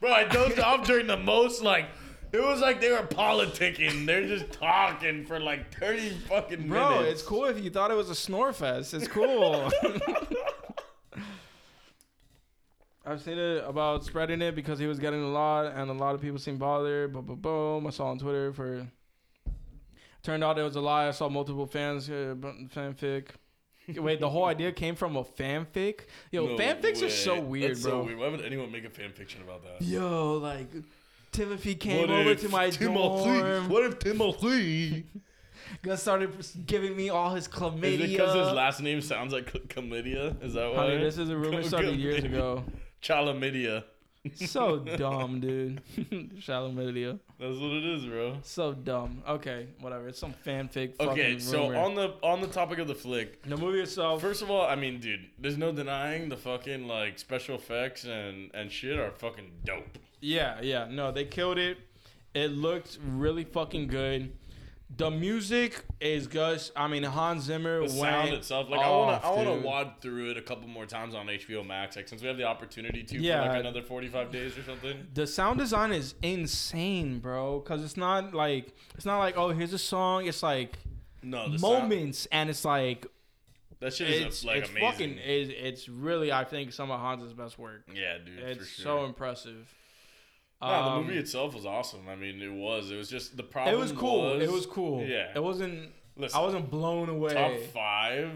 Bro, I dozed off during the most like. It was like they were politicking. They're just talking for like thirty fucking minutes. Bro, it's cool if you thought it was a snore fest. It's cool. I've seen it about spreading it because he was getting a lot, and a lot of people seemed bothered. Boom, boom, boom. I saw on Twitter for. Turned out it was a lie. I saw multiple fans uh, fanfic. Wait, the whole idea came from a fanfic. Yo, No fanfics way. are so weird, That's bro. So weird. Why would anyone make a fanfiction about that? Yo, like Timothy came What over to my Timothy- dorm. What if Timothy? Got started giving me all his chlamydia. Is it because his last name sounds like ch- chlamydia? Is that why? Honey, this is a rumor started years ago. Chlamydia. So dumb, dude. Chlamydia. That's what it is, bro. So dumb. Okay, whatever. It's some fanfic. Fucking Okay, so rumor. on the on the topic of the flick, the movie itself. first of all, I mean, dude, there's no denying the fucking like special effects and and shit are fucking dope. Yeah, yeah. No, they killed it. It looked really fucking good. The music is just. I mean, Hans Zimmer The sound itself, like I wanna I wanna dude. wad through it a couple more times on HBO Max, like since we have the opportunity to Yeah. for like another 45 days or something. The sound design is insane, bro. Cause it's not like it's not like oh here's a song. It's like No, the sound- moments, and it's like that shit is it's like it's amazing. fucking it's, it's really I think some of Hans's best work. yeah, dude, It's for sure. so impressive. No, the Um, movie itself was awesome. I mean, it was. It was just the problem. It was cool. it was cool. Yeah. It wasn't. Listen, I wasn't blown away. top five.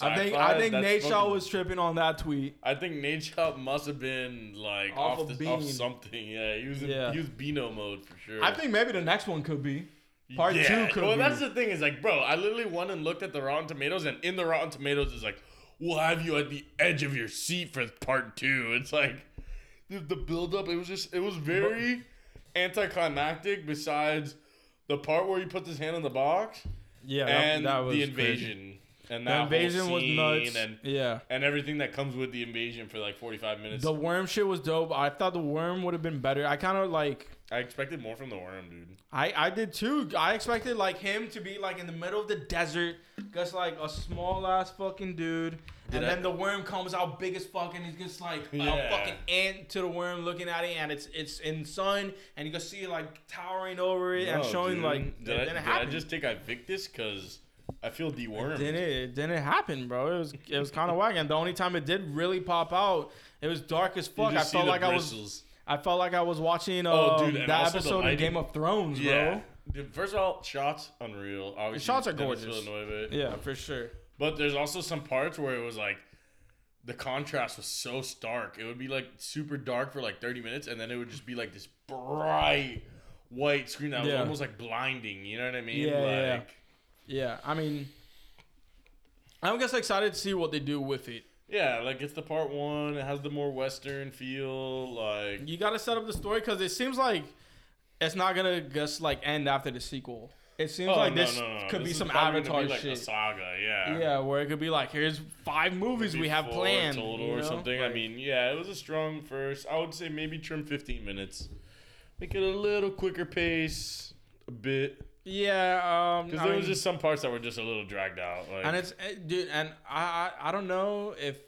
I think I think Nate Shaw was tripping on that tweet. I think Nate Shaw must have been like Off off, a the, off something. Yeah, he was in, Yeah. he was Beano mode for sure. I think maybe the next one could be. part yeah. two could be. Well, be. that's the thing is like, bro, I literally went and looked at the Rotten Tomatoes, and in the Rotten Tomatoes is like, we'll have you at the edge of your seat for part two. It's like the, the build up. It was just, it was very anticlimactic. Besides the part where he puts his hand in the box Yeah, that- and that was the crazy. invasion and The that invasion whole was scene nuts. and yeah. and everything that comes with the invasion for like 45 minutes. The worm shit was dope. I thought the worm would have been better. I kind of like. I expected more from the worm, dude. I I did too. I expected like him to be like in the middle of the desert, just like a small ass fucking dude, Did and I- then the worm comes out big as fuck, and he's just like a fucking ant to the worm looking at it, and it's it's in sun, and you can see it like towering over it and showing dude. like did, it I, didn't did. I just take Ivictus because I feel dewormed. Didn't it? It didn't happen, bro. It was it was kind of whack, and the only time it did really pop out, it was dark as fuck. I felt like I was bristles. I felt like I was watching um, Oh, dude, and that also the episode of lighting. Game of Thrones, bro. Yeah. Dude, first of all, shots unreal. Obviously, shots are Denis gorgeous. Villeneuve. Yeah, for sure. But there's also some parts where it was like the contrast was so stark. It would be like super dark for like 30 minutes, and then it would just be like this bright white screen that was Yeah. almost like blinding. You know what I mean? Yeah, yeah. like, Yeah, I mean, I'm just excited to see what they do with it. Yeah, like it's the part one. It has the more western feel. Like You got to set up the story because it seems like it's not gonna just like end after the sequel. It seems oh, like no, this no, no, could This be some Avatar be like shit. A saga, yeah. Yeah, where it could be like, here's five movies we have planned. total you or know? something. I mean, yeah, it was a strong first. I would say maybe trim 15 minutes, make it a little quicker pace, a bit, yeah, um, because I there was mean- just some parts that were just a little dragged out. Like, and it's eh, dude, and I, I I don't know if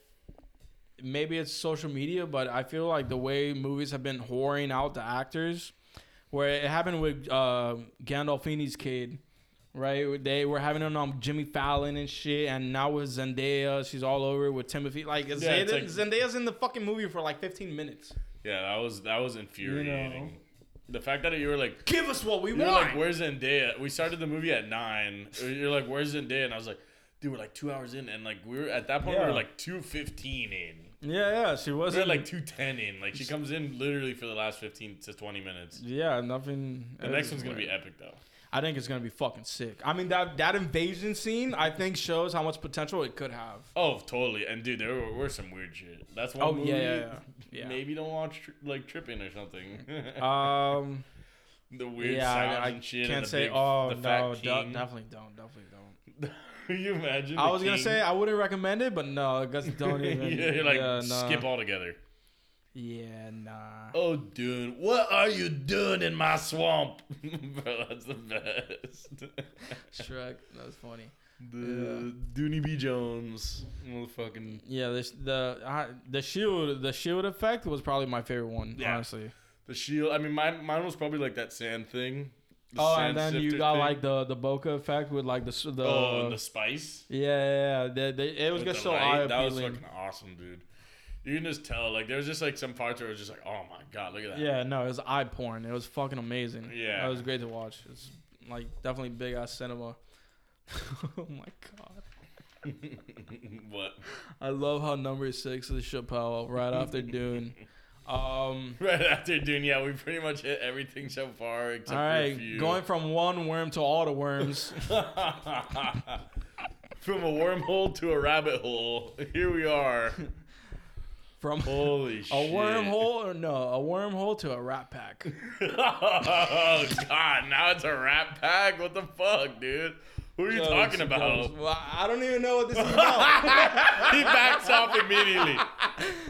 maybe it's social media, but I feel like the way movies have been whoring out the actors, where it happened with uh, Gandolfini's kid, right? They were having it on Jimmy Fallon and shit, and now with Zendaya, she's all over with Timothy. Like, it's Zendaya, like- Zendaya's in the fucking movie for like 15 minutes. yeah, that was that was infuriating. The fact that you were like, Give us what we were want. like, "Where's Zendaya?" We started the movie at nine. You're like, "Where's Zendaya?" And I was like, "Dude, we're like two hours in, and like we were at that point we Yeah. were like two fifteen in." Yeah, yeah, she They're wasn't like two ten in. Like she comes in literally for the last fifteen to twenty minutes. Yeah, nothing. The next one's gonna be epic though. I think it's gonna be fucking sick. I mean that that invasion scene, I think shows how much potential it could have. Oh, totally. And dude, there were, were some weird shit. That's one Oh movie. yeah, yeah, yeah. Maybe don't watch tri- like tripping or something. Um, the weird yeah, I, I and shit. can't say. big, oh the no, king. definitely don't, definitely don't. You imagine? I was gonna say I wouldn't recommend it, but no, I guess don't even. yeah, you're like yeah, nah. skip altogether. Yeah, nah. Oh, dude, what are you doing in my swamp? Bro, that's the best. Shrek, that was funny. the Dooney B. Jones, motherfucking. Yeah, this the uh, the shield the shield effect was probably my favorite one. Yeah. Honestly. The shield. I mean, mine, mine was probably like that sand thing. The Oh, sand and then you got thing. like the the bokeh effect with like the the. oh, and the spice. yeah, yeah, yeah. The, the, it was with just so light. eye That was fucking awesome, dude. You can just tell. Like, there was just like some parts where it was just like, oh my god, look at that. Yeah, no, it was eye porn. It was fucking amazing. Yeah. it was great to watch. It's like definitely big ass cinema. oh my god, what? I love how number six is Chappelle right after Dune. Um, Right after Dune, yeah, we pretty much hit everything so far except all few. going from one worm to all the worms. From a wormhole to a rabbit hole, here we are. From Holy shit! a wormhole or no, a wormhole to a rat pack. oh god, now it's a rat pack. What the fuck, dude? Who are you talking about? Well, I don't even know what this is about. he backs off immediately.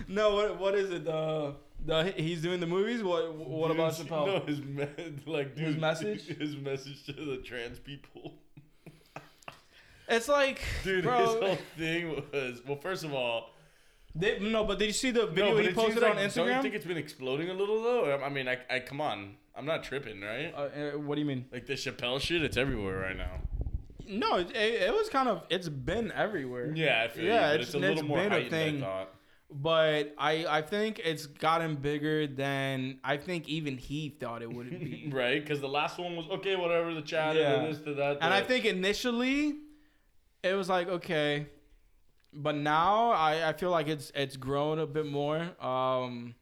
no, what what is it? The the he's doing the movies. What what about Dude, Chappelle? No, his me- like dude, His message? His message to the trans people. It's like, Dude, bro. his whole thing was well. First of all, They, no, but did you see the video no, he posted like, on Instagram? Don't you think it's been exploding a little though? I mean, I, I come on, I'm not tripping, right? uh, uh, what do you mean? Like the Chappelle shit, it's everywhere right now. No, it, it, was kind of. It's been everywhere. Yeah, I feel Yeah, you, it's- it's, a little it's more been a heightened. thing. I thought. But I I think it's gotten bigger than I think even he thought it would be. right? Because the last one was okay, whatever. The chat Yeah. and this to that. and I think initially, it was like okay, but now I, I feel like it's it's grown a bit more. Um,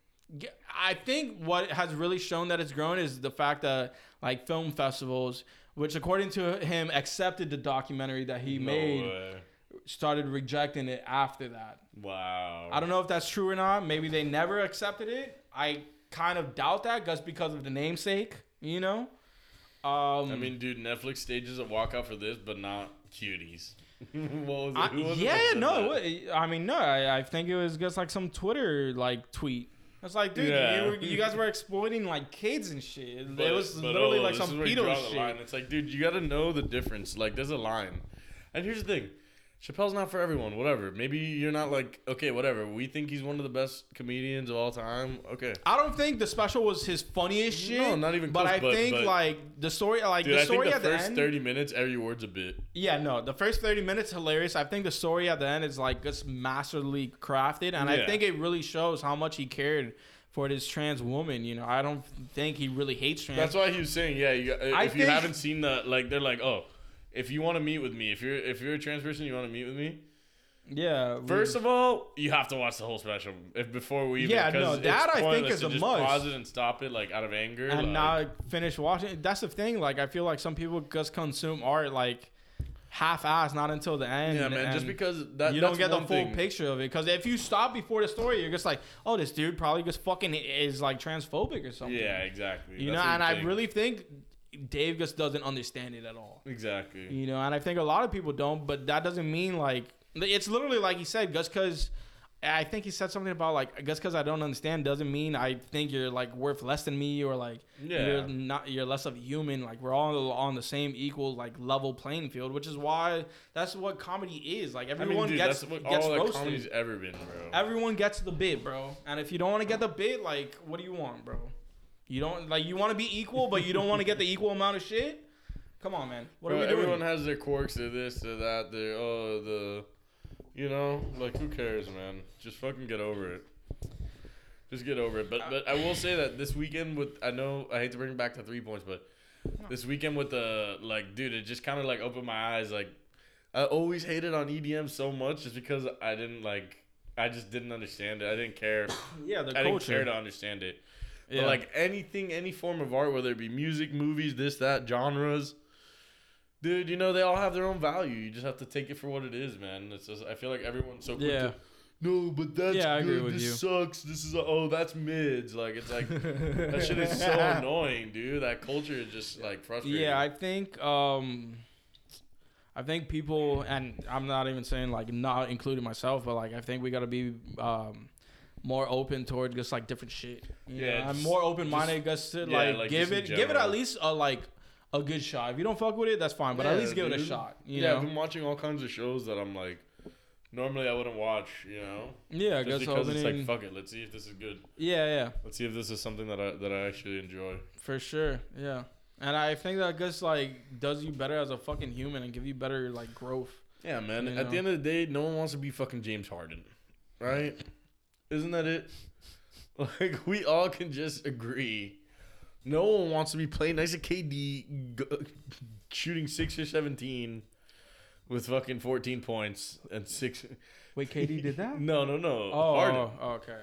I think what has really shown that it's grown is the fact that like film festivals, which according to him accepted the documentary that he No made, way. started rejecting it after that. Wow. I don't know if that's true or not. Maybe they never accepted it. I kind of doubt that just because of the namesake, you know. Um, I mean, dude, Netflix stages a walkout for this, but not cuties. what was it? I, was yeah, said no. it I mean, no. I, I think it was just like some Twitter like tweet. It's like, dude, Yeah. you, were- you guys were exploiting like kids and shit. But- it was but, literally oh, like some is where you pedo shit. It's like, dude, you got to know the difference. Like, there's a line. And here's the thing. Chappelle's not for everyone. Whatever. Maybe you're not like okay. Whatever. We think he's one of the best comedians of all time. Okay. I don't think the special was his funniest shit. No, not even But close, I but- think but- like the story, like Dude, the I think story the at the first end. 30 minutes, every word's a bit. Yeah, no, the first 30 minutes hilarious. I think the story at the end is like just masterly crafted, and I think it really shows how much he cared for this trans woman. You know, I don't think he really hates trans. That's why he was saying, yeah. You if I you think- haven't seen the like, they're like, oh, if you want to meet with me, if you're if you're a trans person, you want to meet with me. yeah. First of all, you have to watch the whole special if before we even. Yeah, no, that I think is a just must. Pause it and stop it like out of anger. and like, now finish watching. That's the thing. Like, I feel like some people just consume art like half-ass, not until the end. yeah, man. Just because that you don't get the full thing. picture of it, because if you stop before the story, you're just like, oh, this dude probably just fucking is like transphobic or something. Yeah, exactly. You That's know, and I really think Dave just doesn't understand it at all. exactly. You know, and I think a lot of people don't, but that doesn't mean like it's literally like he said, just because I think he said something about like just because I don't understand doesn't mean I think you're like worth less than me or like Yeah. you're not you're less of a human. Like we're all on the same equal like level playing field, which is why that's what comedy is. Like I mean, everyone dude, gets that's what gets all roasted. comedy's ever been, bro. Everyone gets the bit, bro. And if you don't want to get the bit, like, what do you want, bro? You don't like you want to be equal, but you don't want to get the equal amount of shit. Come on, man. What Bro, are we doing? everyone has their quirks, their this, their that, their oh the, you know, like who cares, man? Just fucking get over it. Just get over it. But but I will say that this weekend with I know I hate to bring it back to three points, but this weekend with the like, dude, it just kind of like opened my eyes. Like I always hated on EDM so much just because I didn't like. I just didn't understand it. I didn't care. Yeah, the I didn't care to understand it. Yeah. But like anything, any form of art, whether it be music, movies, this, that, genres, dude, you know they all have their own value. You just have to take it for what it is, man. It's just I feel like everyone's so quick yeah. to no, but that's Yeah, I good. agree with this you. sucks. This is oh, that's mids. Like it's like that shit is so annoying, dude. That culture is just like frustrating. Yeah, I think um I think people and I'm not even saying like not including myself, but like I think we gotta be um more open toward just like different shit. You Yeah, know? I'm more open minded just to yeah, like, like, give it give it at least a like a good shot. If you don't fuck with it, that's fine. But at least give it a shot. You yeah, know? I've been watching all kinds of shows that I'm like normally I wouldn't watch. You know, Yeah, I just guess because opening. it's like fuck it. Let's see if this is good. yeah, yeah. Let's see if this is something that I that I actually enjoy. For sure, yeah. And I think that just like does you better as a fucking human and give you better like growth. Yeah, man. At know? the end of the day, no one wants to be fucking James Harden, right? Isn't that it? Like we all can just agree. No one wants to be playing nice at KD, g- uh, shooting six or seventeen, with fucking fourteen points and six. Wait, KD did that? No, no, no. Oh, Harden. oh, oh, okay.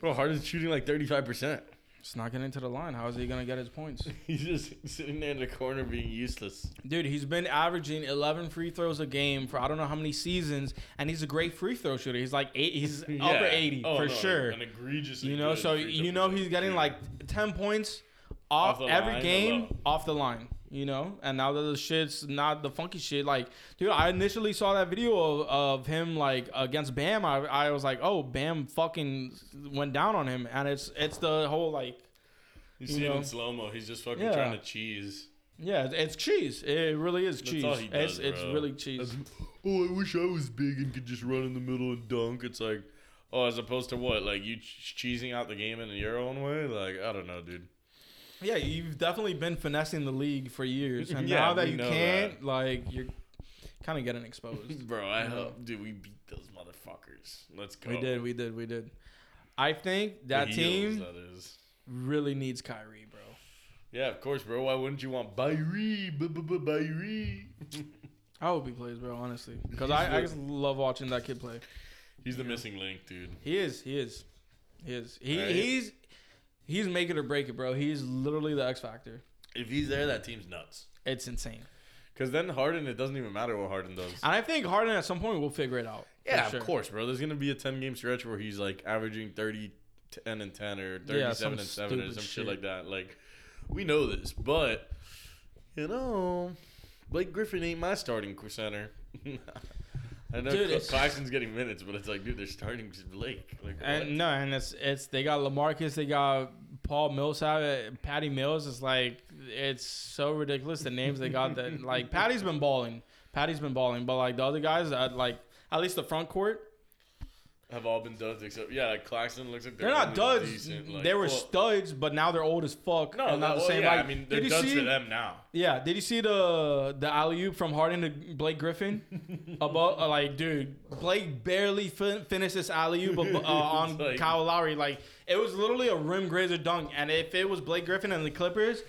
Bro, Harden's shooting like thirty five percent. It's not getting into the line. How is he gonna get his points? He's just sitting there in the corner being useless. Dude, he's been averaging 11 free throws a game for I don't know how many seasons, and he's a great free throw shooter. He's like eight, he's upper Yeah. 80 Oh, for no, sure. An egregiously You know, so you know he's getting like 10 points off, Off every line game off the line. You know, and now that the shit's not the funky shit, like, dude, I initially saw that video of, of him like against Bam. I, I was like, oh, Bam fucking went down on him, and it's it's the whole like You you see it know. in slow mo. He's just fucking Yeah. trying to cheese. Yeah, it's- it's cheese. It really is That's cheese. all he it's does, it's bro. really cheese. Oh, I wish I was big and could just run in the middle and dunk. It's like, oh, as opposed to what? Like you ch- cheesing out the game in your own way? Like I don't know, dude. Yeah, you've definitely been finessing the league for years, and Yeah, now that you can't, like, you're kind of getting exposed. Bro, I hope, dude, we beat those motherfuckers. Let's go. we did, we did, we did. I think that team That really needs Kyrie, bro. Yeah, of course, bro. Why wouldn't you want Byrie? Byrie. I hope he plays, bro. Honestly, because I, I just love watching that kid play. He's the missing link, dude. He is, he is, he is. He Right. he's he's make it or break it, bro. He's literally the X factor. If he's there, that team's nuts. It's insane. Because then Harden, it doesn't even matter what Harden does. And I think Harden at some point will figure it out. Yeah, sure. of course, bro. There's gonna be a 10 game stretch where he's like averaging 30, 10 and 10 or 37 Yeah, and 7 or some shit. shit. like that. Like, we know this, but you know, Blake Griffin ain't my starting center. I know Dude, Claxton's getting minutes, but it's like, dude, they're starting Blake. Like. And no, and it's it's they got Lamarcus, they got Paul Millsap, uh, Patty Mills. It's like it's so ridiculous the names they got. That like Patty's been balling, Patty's been balling, but like the other guys, at like at least the front court, have all been duds except yeah, like Claxton looks like they're not duds. decent, like- they were well, studs, but now they're old as fuck. no, and not that- the same. yeah, like, I mean, they're duds see? for them now. Yeah, did you see the the alley oop from Harden to Blake Griffin? About uh, like, dude, Blake barely fin- finished this alley oop uh, on like- Kyle Lowry. Like, it was literally a rim grazer dunk, and if it was Blake Griffin and the Clippers,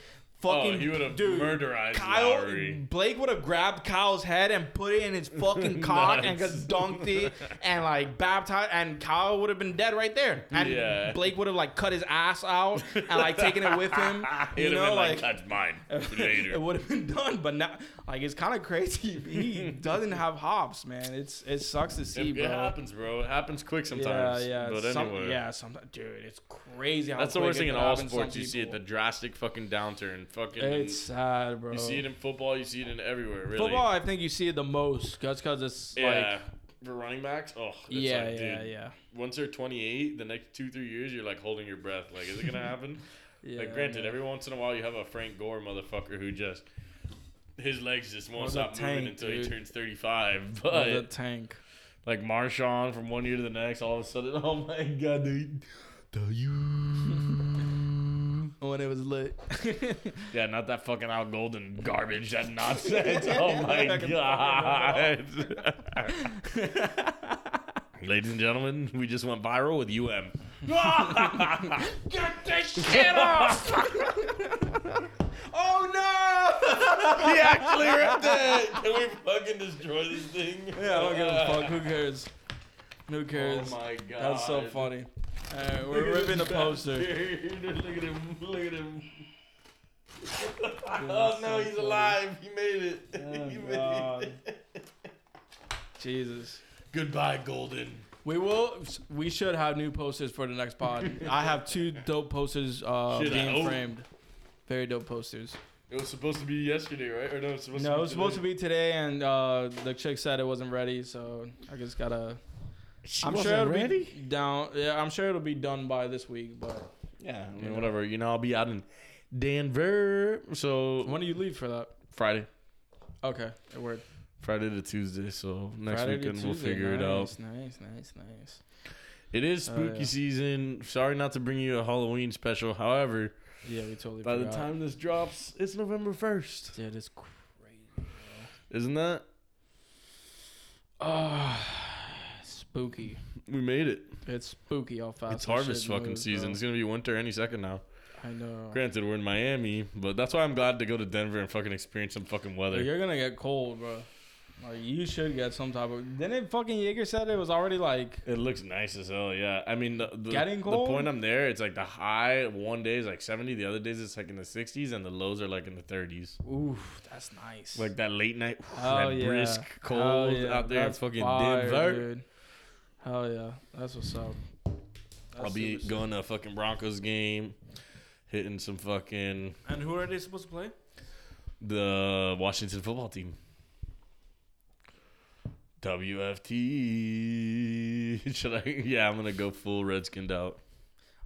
fucking oh, he would have dude, murderized Kyle Lowry. Blake would have grabbed Kyle's head and put it in his fucking cock and just dunked it and like baptized, and Kyle would have been dead right there, and Yeah. Blake would have like cut his ass out and like taken it with him. You know, been like, like that's mine. Later. it would have been done, but now, like, it's kind of crazy. He doesn't have hops, man. It's it sucks to see, It, bro. it happens, bro. It happens quick sometimes. yeah, yeah. But some- anyway. yeah. Sometimes, dude, it's crazy. How That's the worst thing in all sports. You see it, the drastic fucking downturn. Fucking. It's sad, bro. you see it in football. You see it in everywhere. Really. Football, I think you see it the most, just because it's Yeah. like, For running backs, oh, yeah, like, yeah, dude, yeah, Once they're 28, the next two, three years, you're like holding your breath. Like, is it gonna happen? yeah. like, granted, every once in a while, you have a Frank Gore motherfucker who just his legs just won't stop moving tank, until he turns 35. Or the But tank. like Marshawn from one year to the next, all of a sudden, oh my god, dude. The you. When it was lit. Yeah, not that fucking Al Golden garbage. That nonsense. Oh my god. Ladies and gentlemen, we just went viral with UM. Get this shit off! oh no! he actually ripped it. Can we fucking destroy this thing? Yeah, I don't give a fuck. Who cares? Who cares? Oh my god. That's so funny. Alright, we're ripping the poster. look at him. Look at him. Oh no, so he's funny. alive. He made it. Oh, he made it. Jesus. Goodbye, Golden. We will. We should have new posters for the next pod. I have two dope posters uh, Shit, being framed. Very dope posters. It was supposed to be yesterday, right? Or no, it was supposed No, to it be was supposed to today? be today, and uh, the chick said it wasn't ready, so I just gotta. She I'm sure it'll be down. Yeah, I'm sure it'll be done by this week. But Yeah, I You mean, know. whatever. You know, I'll be out in Denver. So when do you leave for that? Friday, Okay, it worked. Friday to Tuesday. So next Friday weekend we'll figure it out. Nice, Nice, nice, nice. It is Oh, spooky yeah. season. Sorry not to bring you a Halloween special. However, Yeah, we totally. by the time this drops, it's November first. dude, it's crazy. Isn't that? Oh, spooky. We made it. It's spooky how fast. it's harvest fucking moves, season. bro. It's gonna be winter any second now. I know. Granted, we're in Miami, but that's why I'm glad to go to Denver and fucking experience some fucking weather. you're gonna get cold, bro. Like you should get some type of. Didn't fucking Jaeger said it was already like It looks nice as hell, yeah. I mean, the, the, Getting the point I'm there, it's like the high one day is like 70, the other days it's like in the 60s, and the lows are like in the 30s. Oof, that's nice. Like that late night, Hell that yeah. brisk cold yeah. out there in That's fucking fire, Denver. dude. Hell yeah, that's what's up. I'll be going to a fucking Broncos game, hitting some fucking And who are they supposed to play? the Washington football team. WFT. Should I? Yeah, I'm gonna go full redskinned out.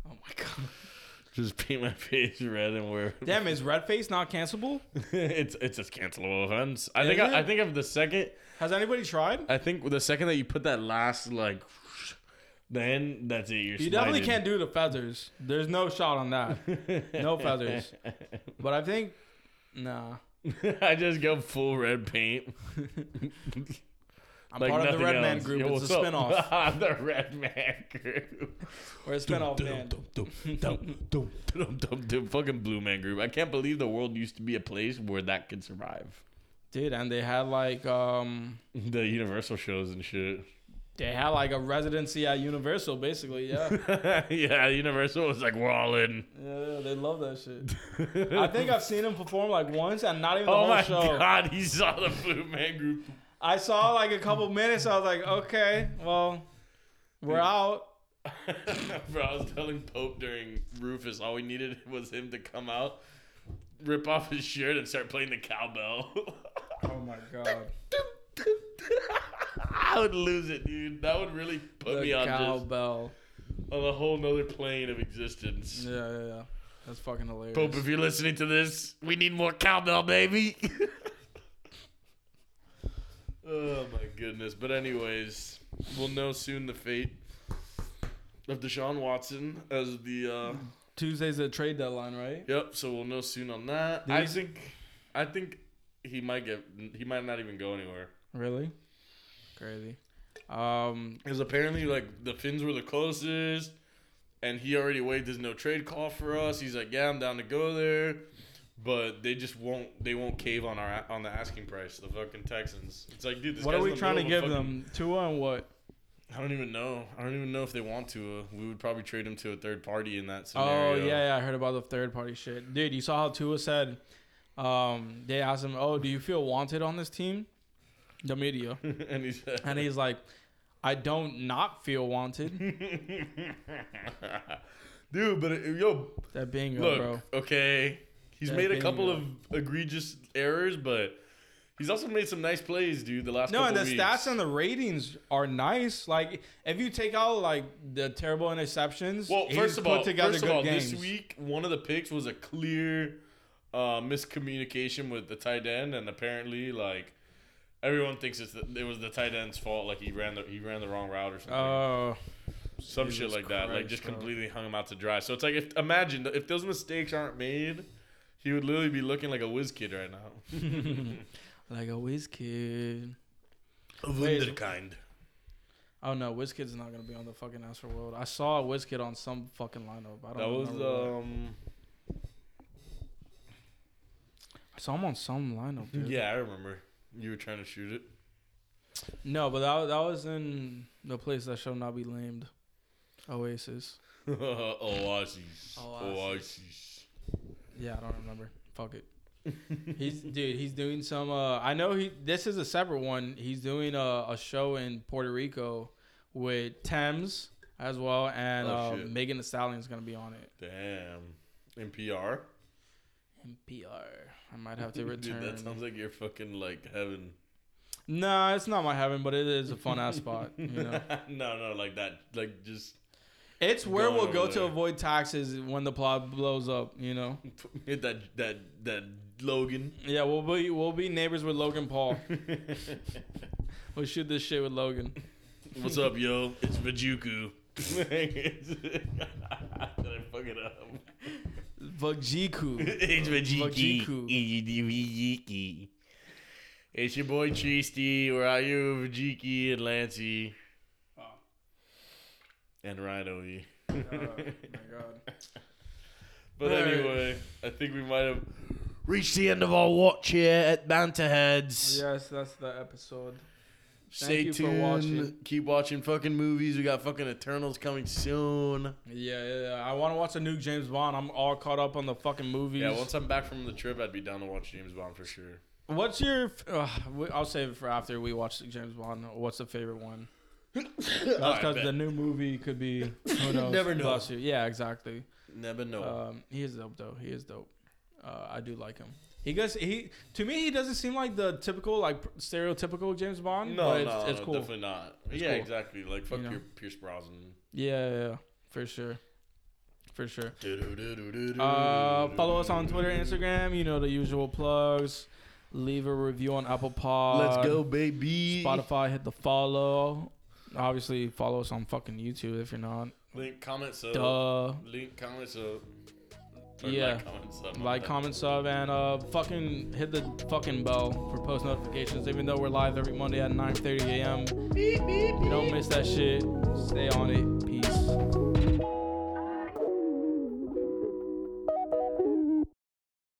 Oh my god. Just paint my face red and wear. Damn, is red face not cancelable? it's it's a cancelable offense. I Is think I, I think of the second. Has anybody tried? I think the second that you put that last like, then that's it. You're You definitely smited. can't do the feathers. There's no shot on that. No feathers. But I think, nah. I just go full red paint. I'm part of the Red Man else. group. Yo, it's a up? spinoff. the Red Man group. We're a spinoff band. Dum. Fucking Blue Man Group. I can't believe the world used to be a place where that could survive. Dude, and they had like um The Universal shows and shit. they had like a residency at Universal basically, yeah. yeah, Universal was like, we're all in. yeah, they love that shit. I think I've seen them perform like once and not even the whole show. Oh my god, he saw the Blue Man Group. I saw like a couple minutes, I was like, okay, well, we're out. Bro, I was telling Pope during Rufus, all we needed was him to come out, rip off his shirt, and start playing the cowbell. Oh my god. I would lose it, dude. That would really put The me on just cowbell. on a whole nother plane of existence. Yeah, yeah, yeah. That's fucking hilarious. Pope, if you're listening to this, we need more cowbell, baby. Oh my goodness. But anyways, we'll know soon the fate of Deshaun Watson as the uh Tuesday's the trade deadline, right? Yep, so we'll know soon on that. Did I you- think I think he might get he might not even go anywhere. Really? Crazy. Um, Because apparently like the Fins were the closest and he already waived his no trade call for us. He's like, Yeah, I'm down to go there. But they just won't they won't cave on our on the asking price, the fucking Texans. It's like, dude, this what are we trying to give of a fucking- them? Tua and what? I don't even know. I don't even know if they want to. Uh, we would probably trade him to a third party in that Oh scenario. yeah, yeah, I heard about the third party shit. Dude, you saw how Tua said um they asked him, "Oh, do you feel wanted on this team?" The media. and he said And he's like, "I don't not feel wanted." Dude, but yo, That bingo, Look, bro. okay, he's made a couple of egregious errors, but he's also made some nice plays, dude. The last No, and the weeks. stats and the ratings are nice. Like if you take out like the terrible interceptions, well, he's first of put all, together first of all, games. this week one of the picks was a clear uh, miscommunication with the tight end, and apparently, like everyone thinks it's the, it was the tight end's fault. Like he ran the he ran the wrong route or something. Oh, some Jesus shit like that. Like just bro. completely hung him out to dry. So it's like if imagine if those mistakes aren't made, he would literally be looking like a whiz kid right now. like a whiz kid. A Wait, wunderkind. Oh no, Wizkid's not gonna be on the fucking Astro World. I saw a Wizkid on some fucking lineup. I don't know. That was remember what. um I saw him on some lineup. Dude. yeah, I remember. You were trying to shoot it. No, but that that was in the place that shall not be named, Oasis. Oasis. Oasis. Oasis. Yeah, I don't remember. Fuck it. he's dude. He's doing some. Uh, I know he. This is a separate one. He's doing a, a show in Puerto Rico with Tems as well, and Oh, uh. Megan Thee Stallion's gonna be on it. Damn. NPR. NPR. I might have to return. Dude, that sounds like you're fucking like heaven. Nah, it's not my heaven, but it is a fun ass spot. You know, no, no, like that. Like just it's where we'll go to there. avoid taxes when the plot blows up. You know. hit that that that Logan. Yeah, we'll be we'll be neighbors with Logan Paul. We'll shoot this shit with Logan. What's up, yo? It's Vajuku. Did I fuck it up? Vajiku. it's Vajiki. Vajiku. It's your boy Tristy. We're out here with Vajiki and Lancey. And Rhino. Oh my god. But Alright. anyway, I think we might have reached the end of our watch here at Banterheads. Yes, that's the episode. Stay you for tuned. watching. Keep watching fucking movies. We got fucking Eternals coming soon. Yeah, yeah, yeah. I want to watch a new James Bond. I'm all caught up on the fucking movies. Yeah, once I'm back from the trip, I'd be down to watch James Bond for sure. What's your? Uh, I'll save it for after we watch the James Bond. What's the favorite one? That's because the new movie could be. Who knows? Never know. You. Yeah, exactly. Never know. Um, he is dope though. He is dope. Uh, I do like him. He goes. He to me, he doesn't seem like the typical, like stereotypical James Bond. no, but it's, no, it's no, cool. definitely not. It's yeah, cool. exactly. Like fuck You know? your Pierce Brosnan. Yeah, yeah, for sure, for sure. Uh, Uh, follow us on Twitter, Instagram. You know the usual plugs. Leave a review on Apple Pod. Let's go, baby. Spotify. Hit the follow. Obviously, follow us on fucking YouTube if you're not. Link, comment, sub. Duh. Link, comment, sub. Or Yeah. Like, comment, sub. Like, comment, sub, and uh, fucking hit the fucking bell for post notifications. Even though we're live every Monday at 9:30 a.m. You don't miss that shit. Stay on it. Peace.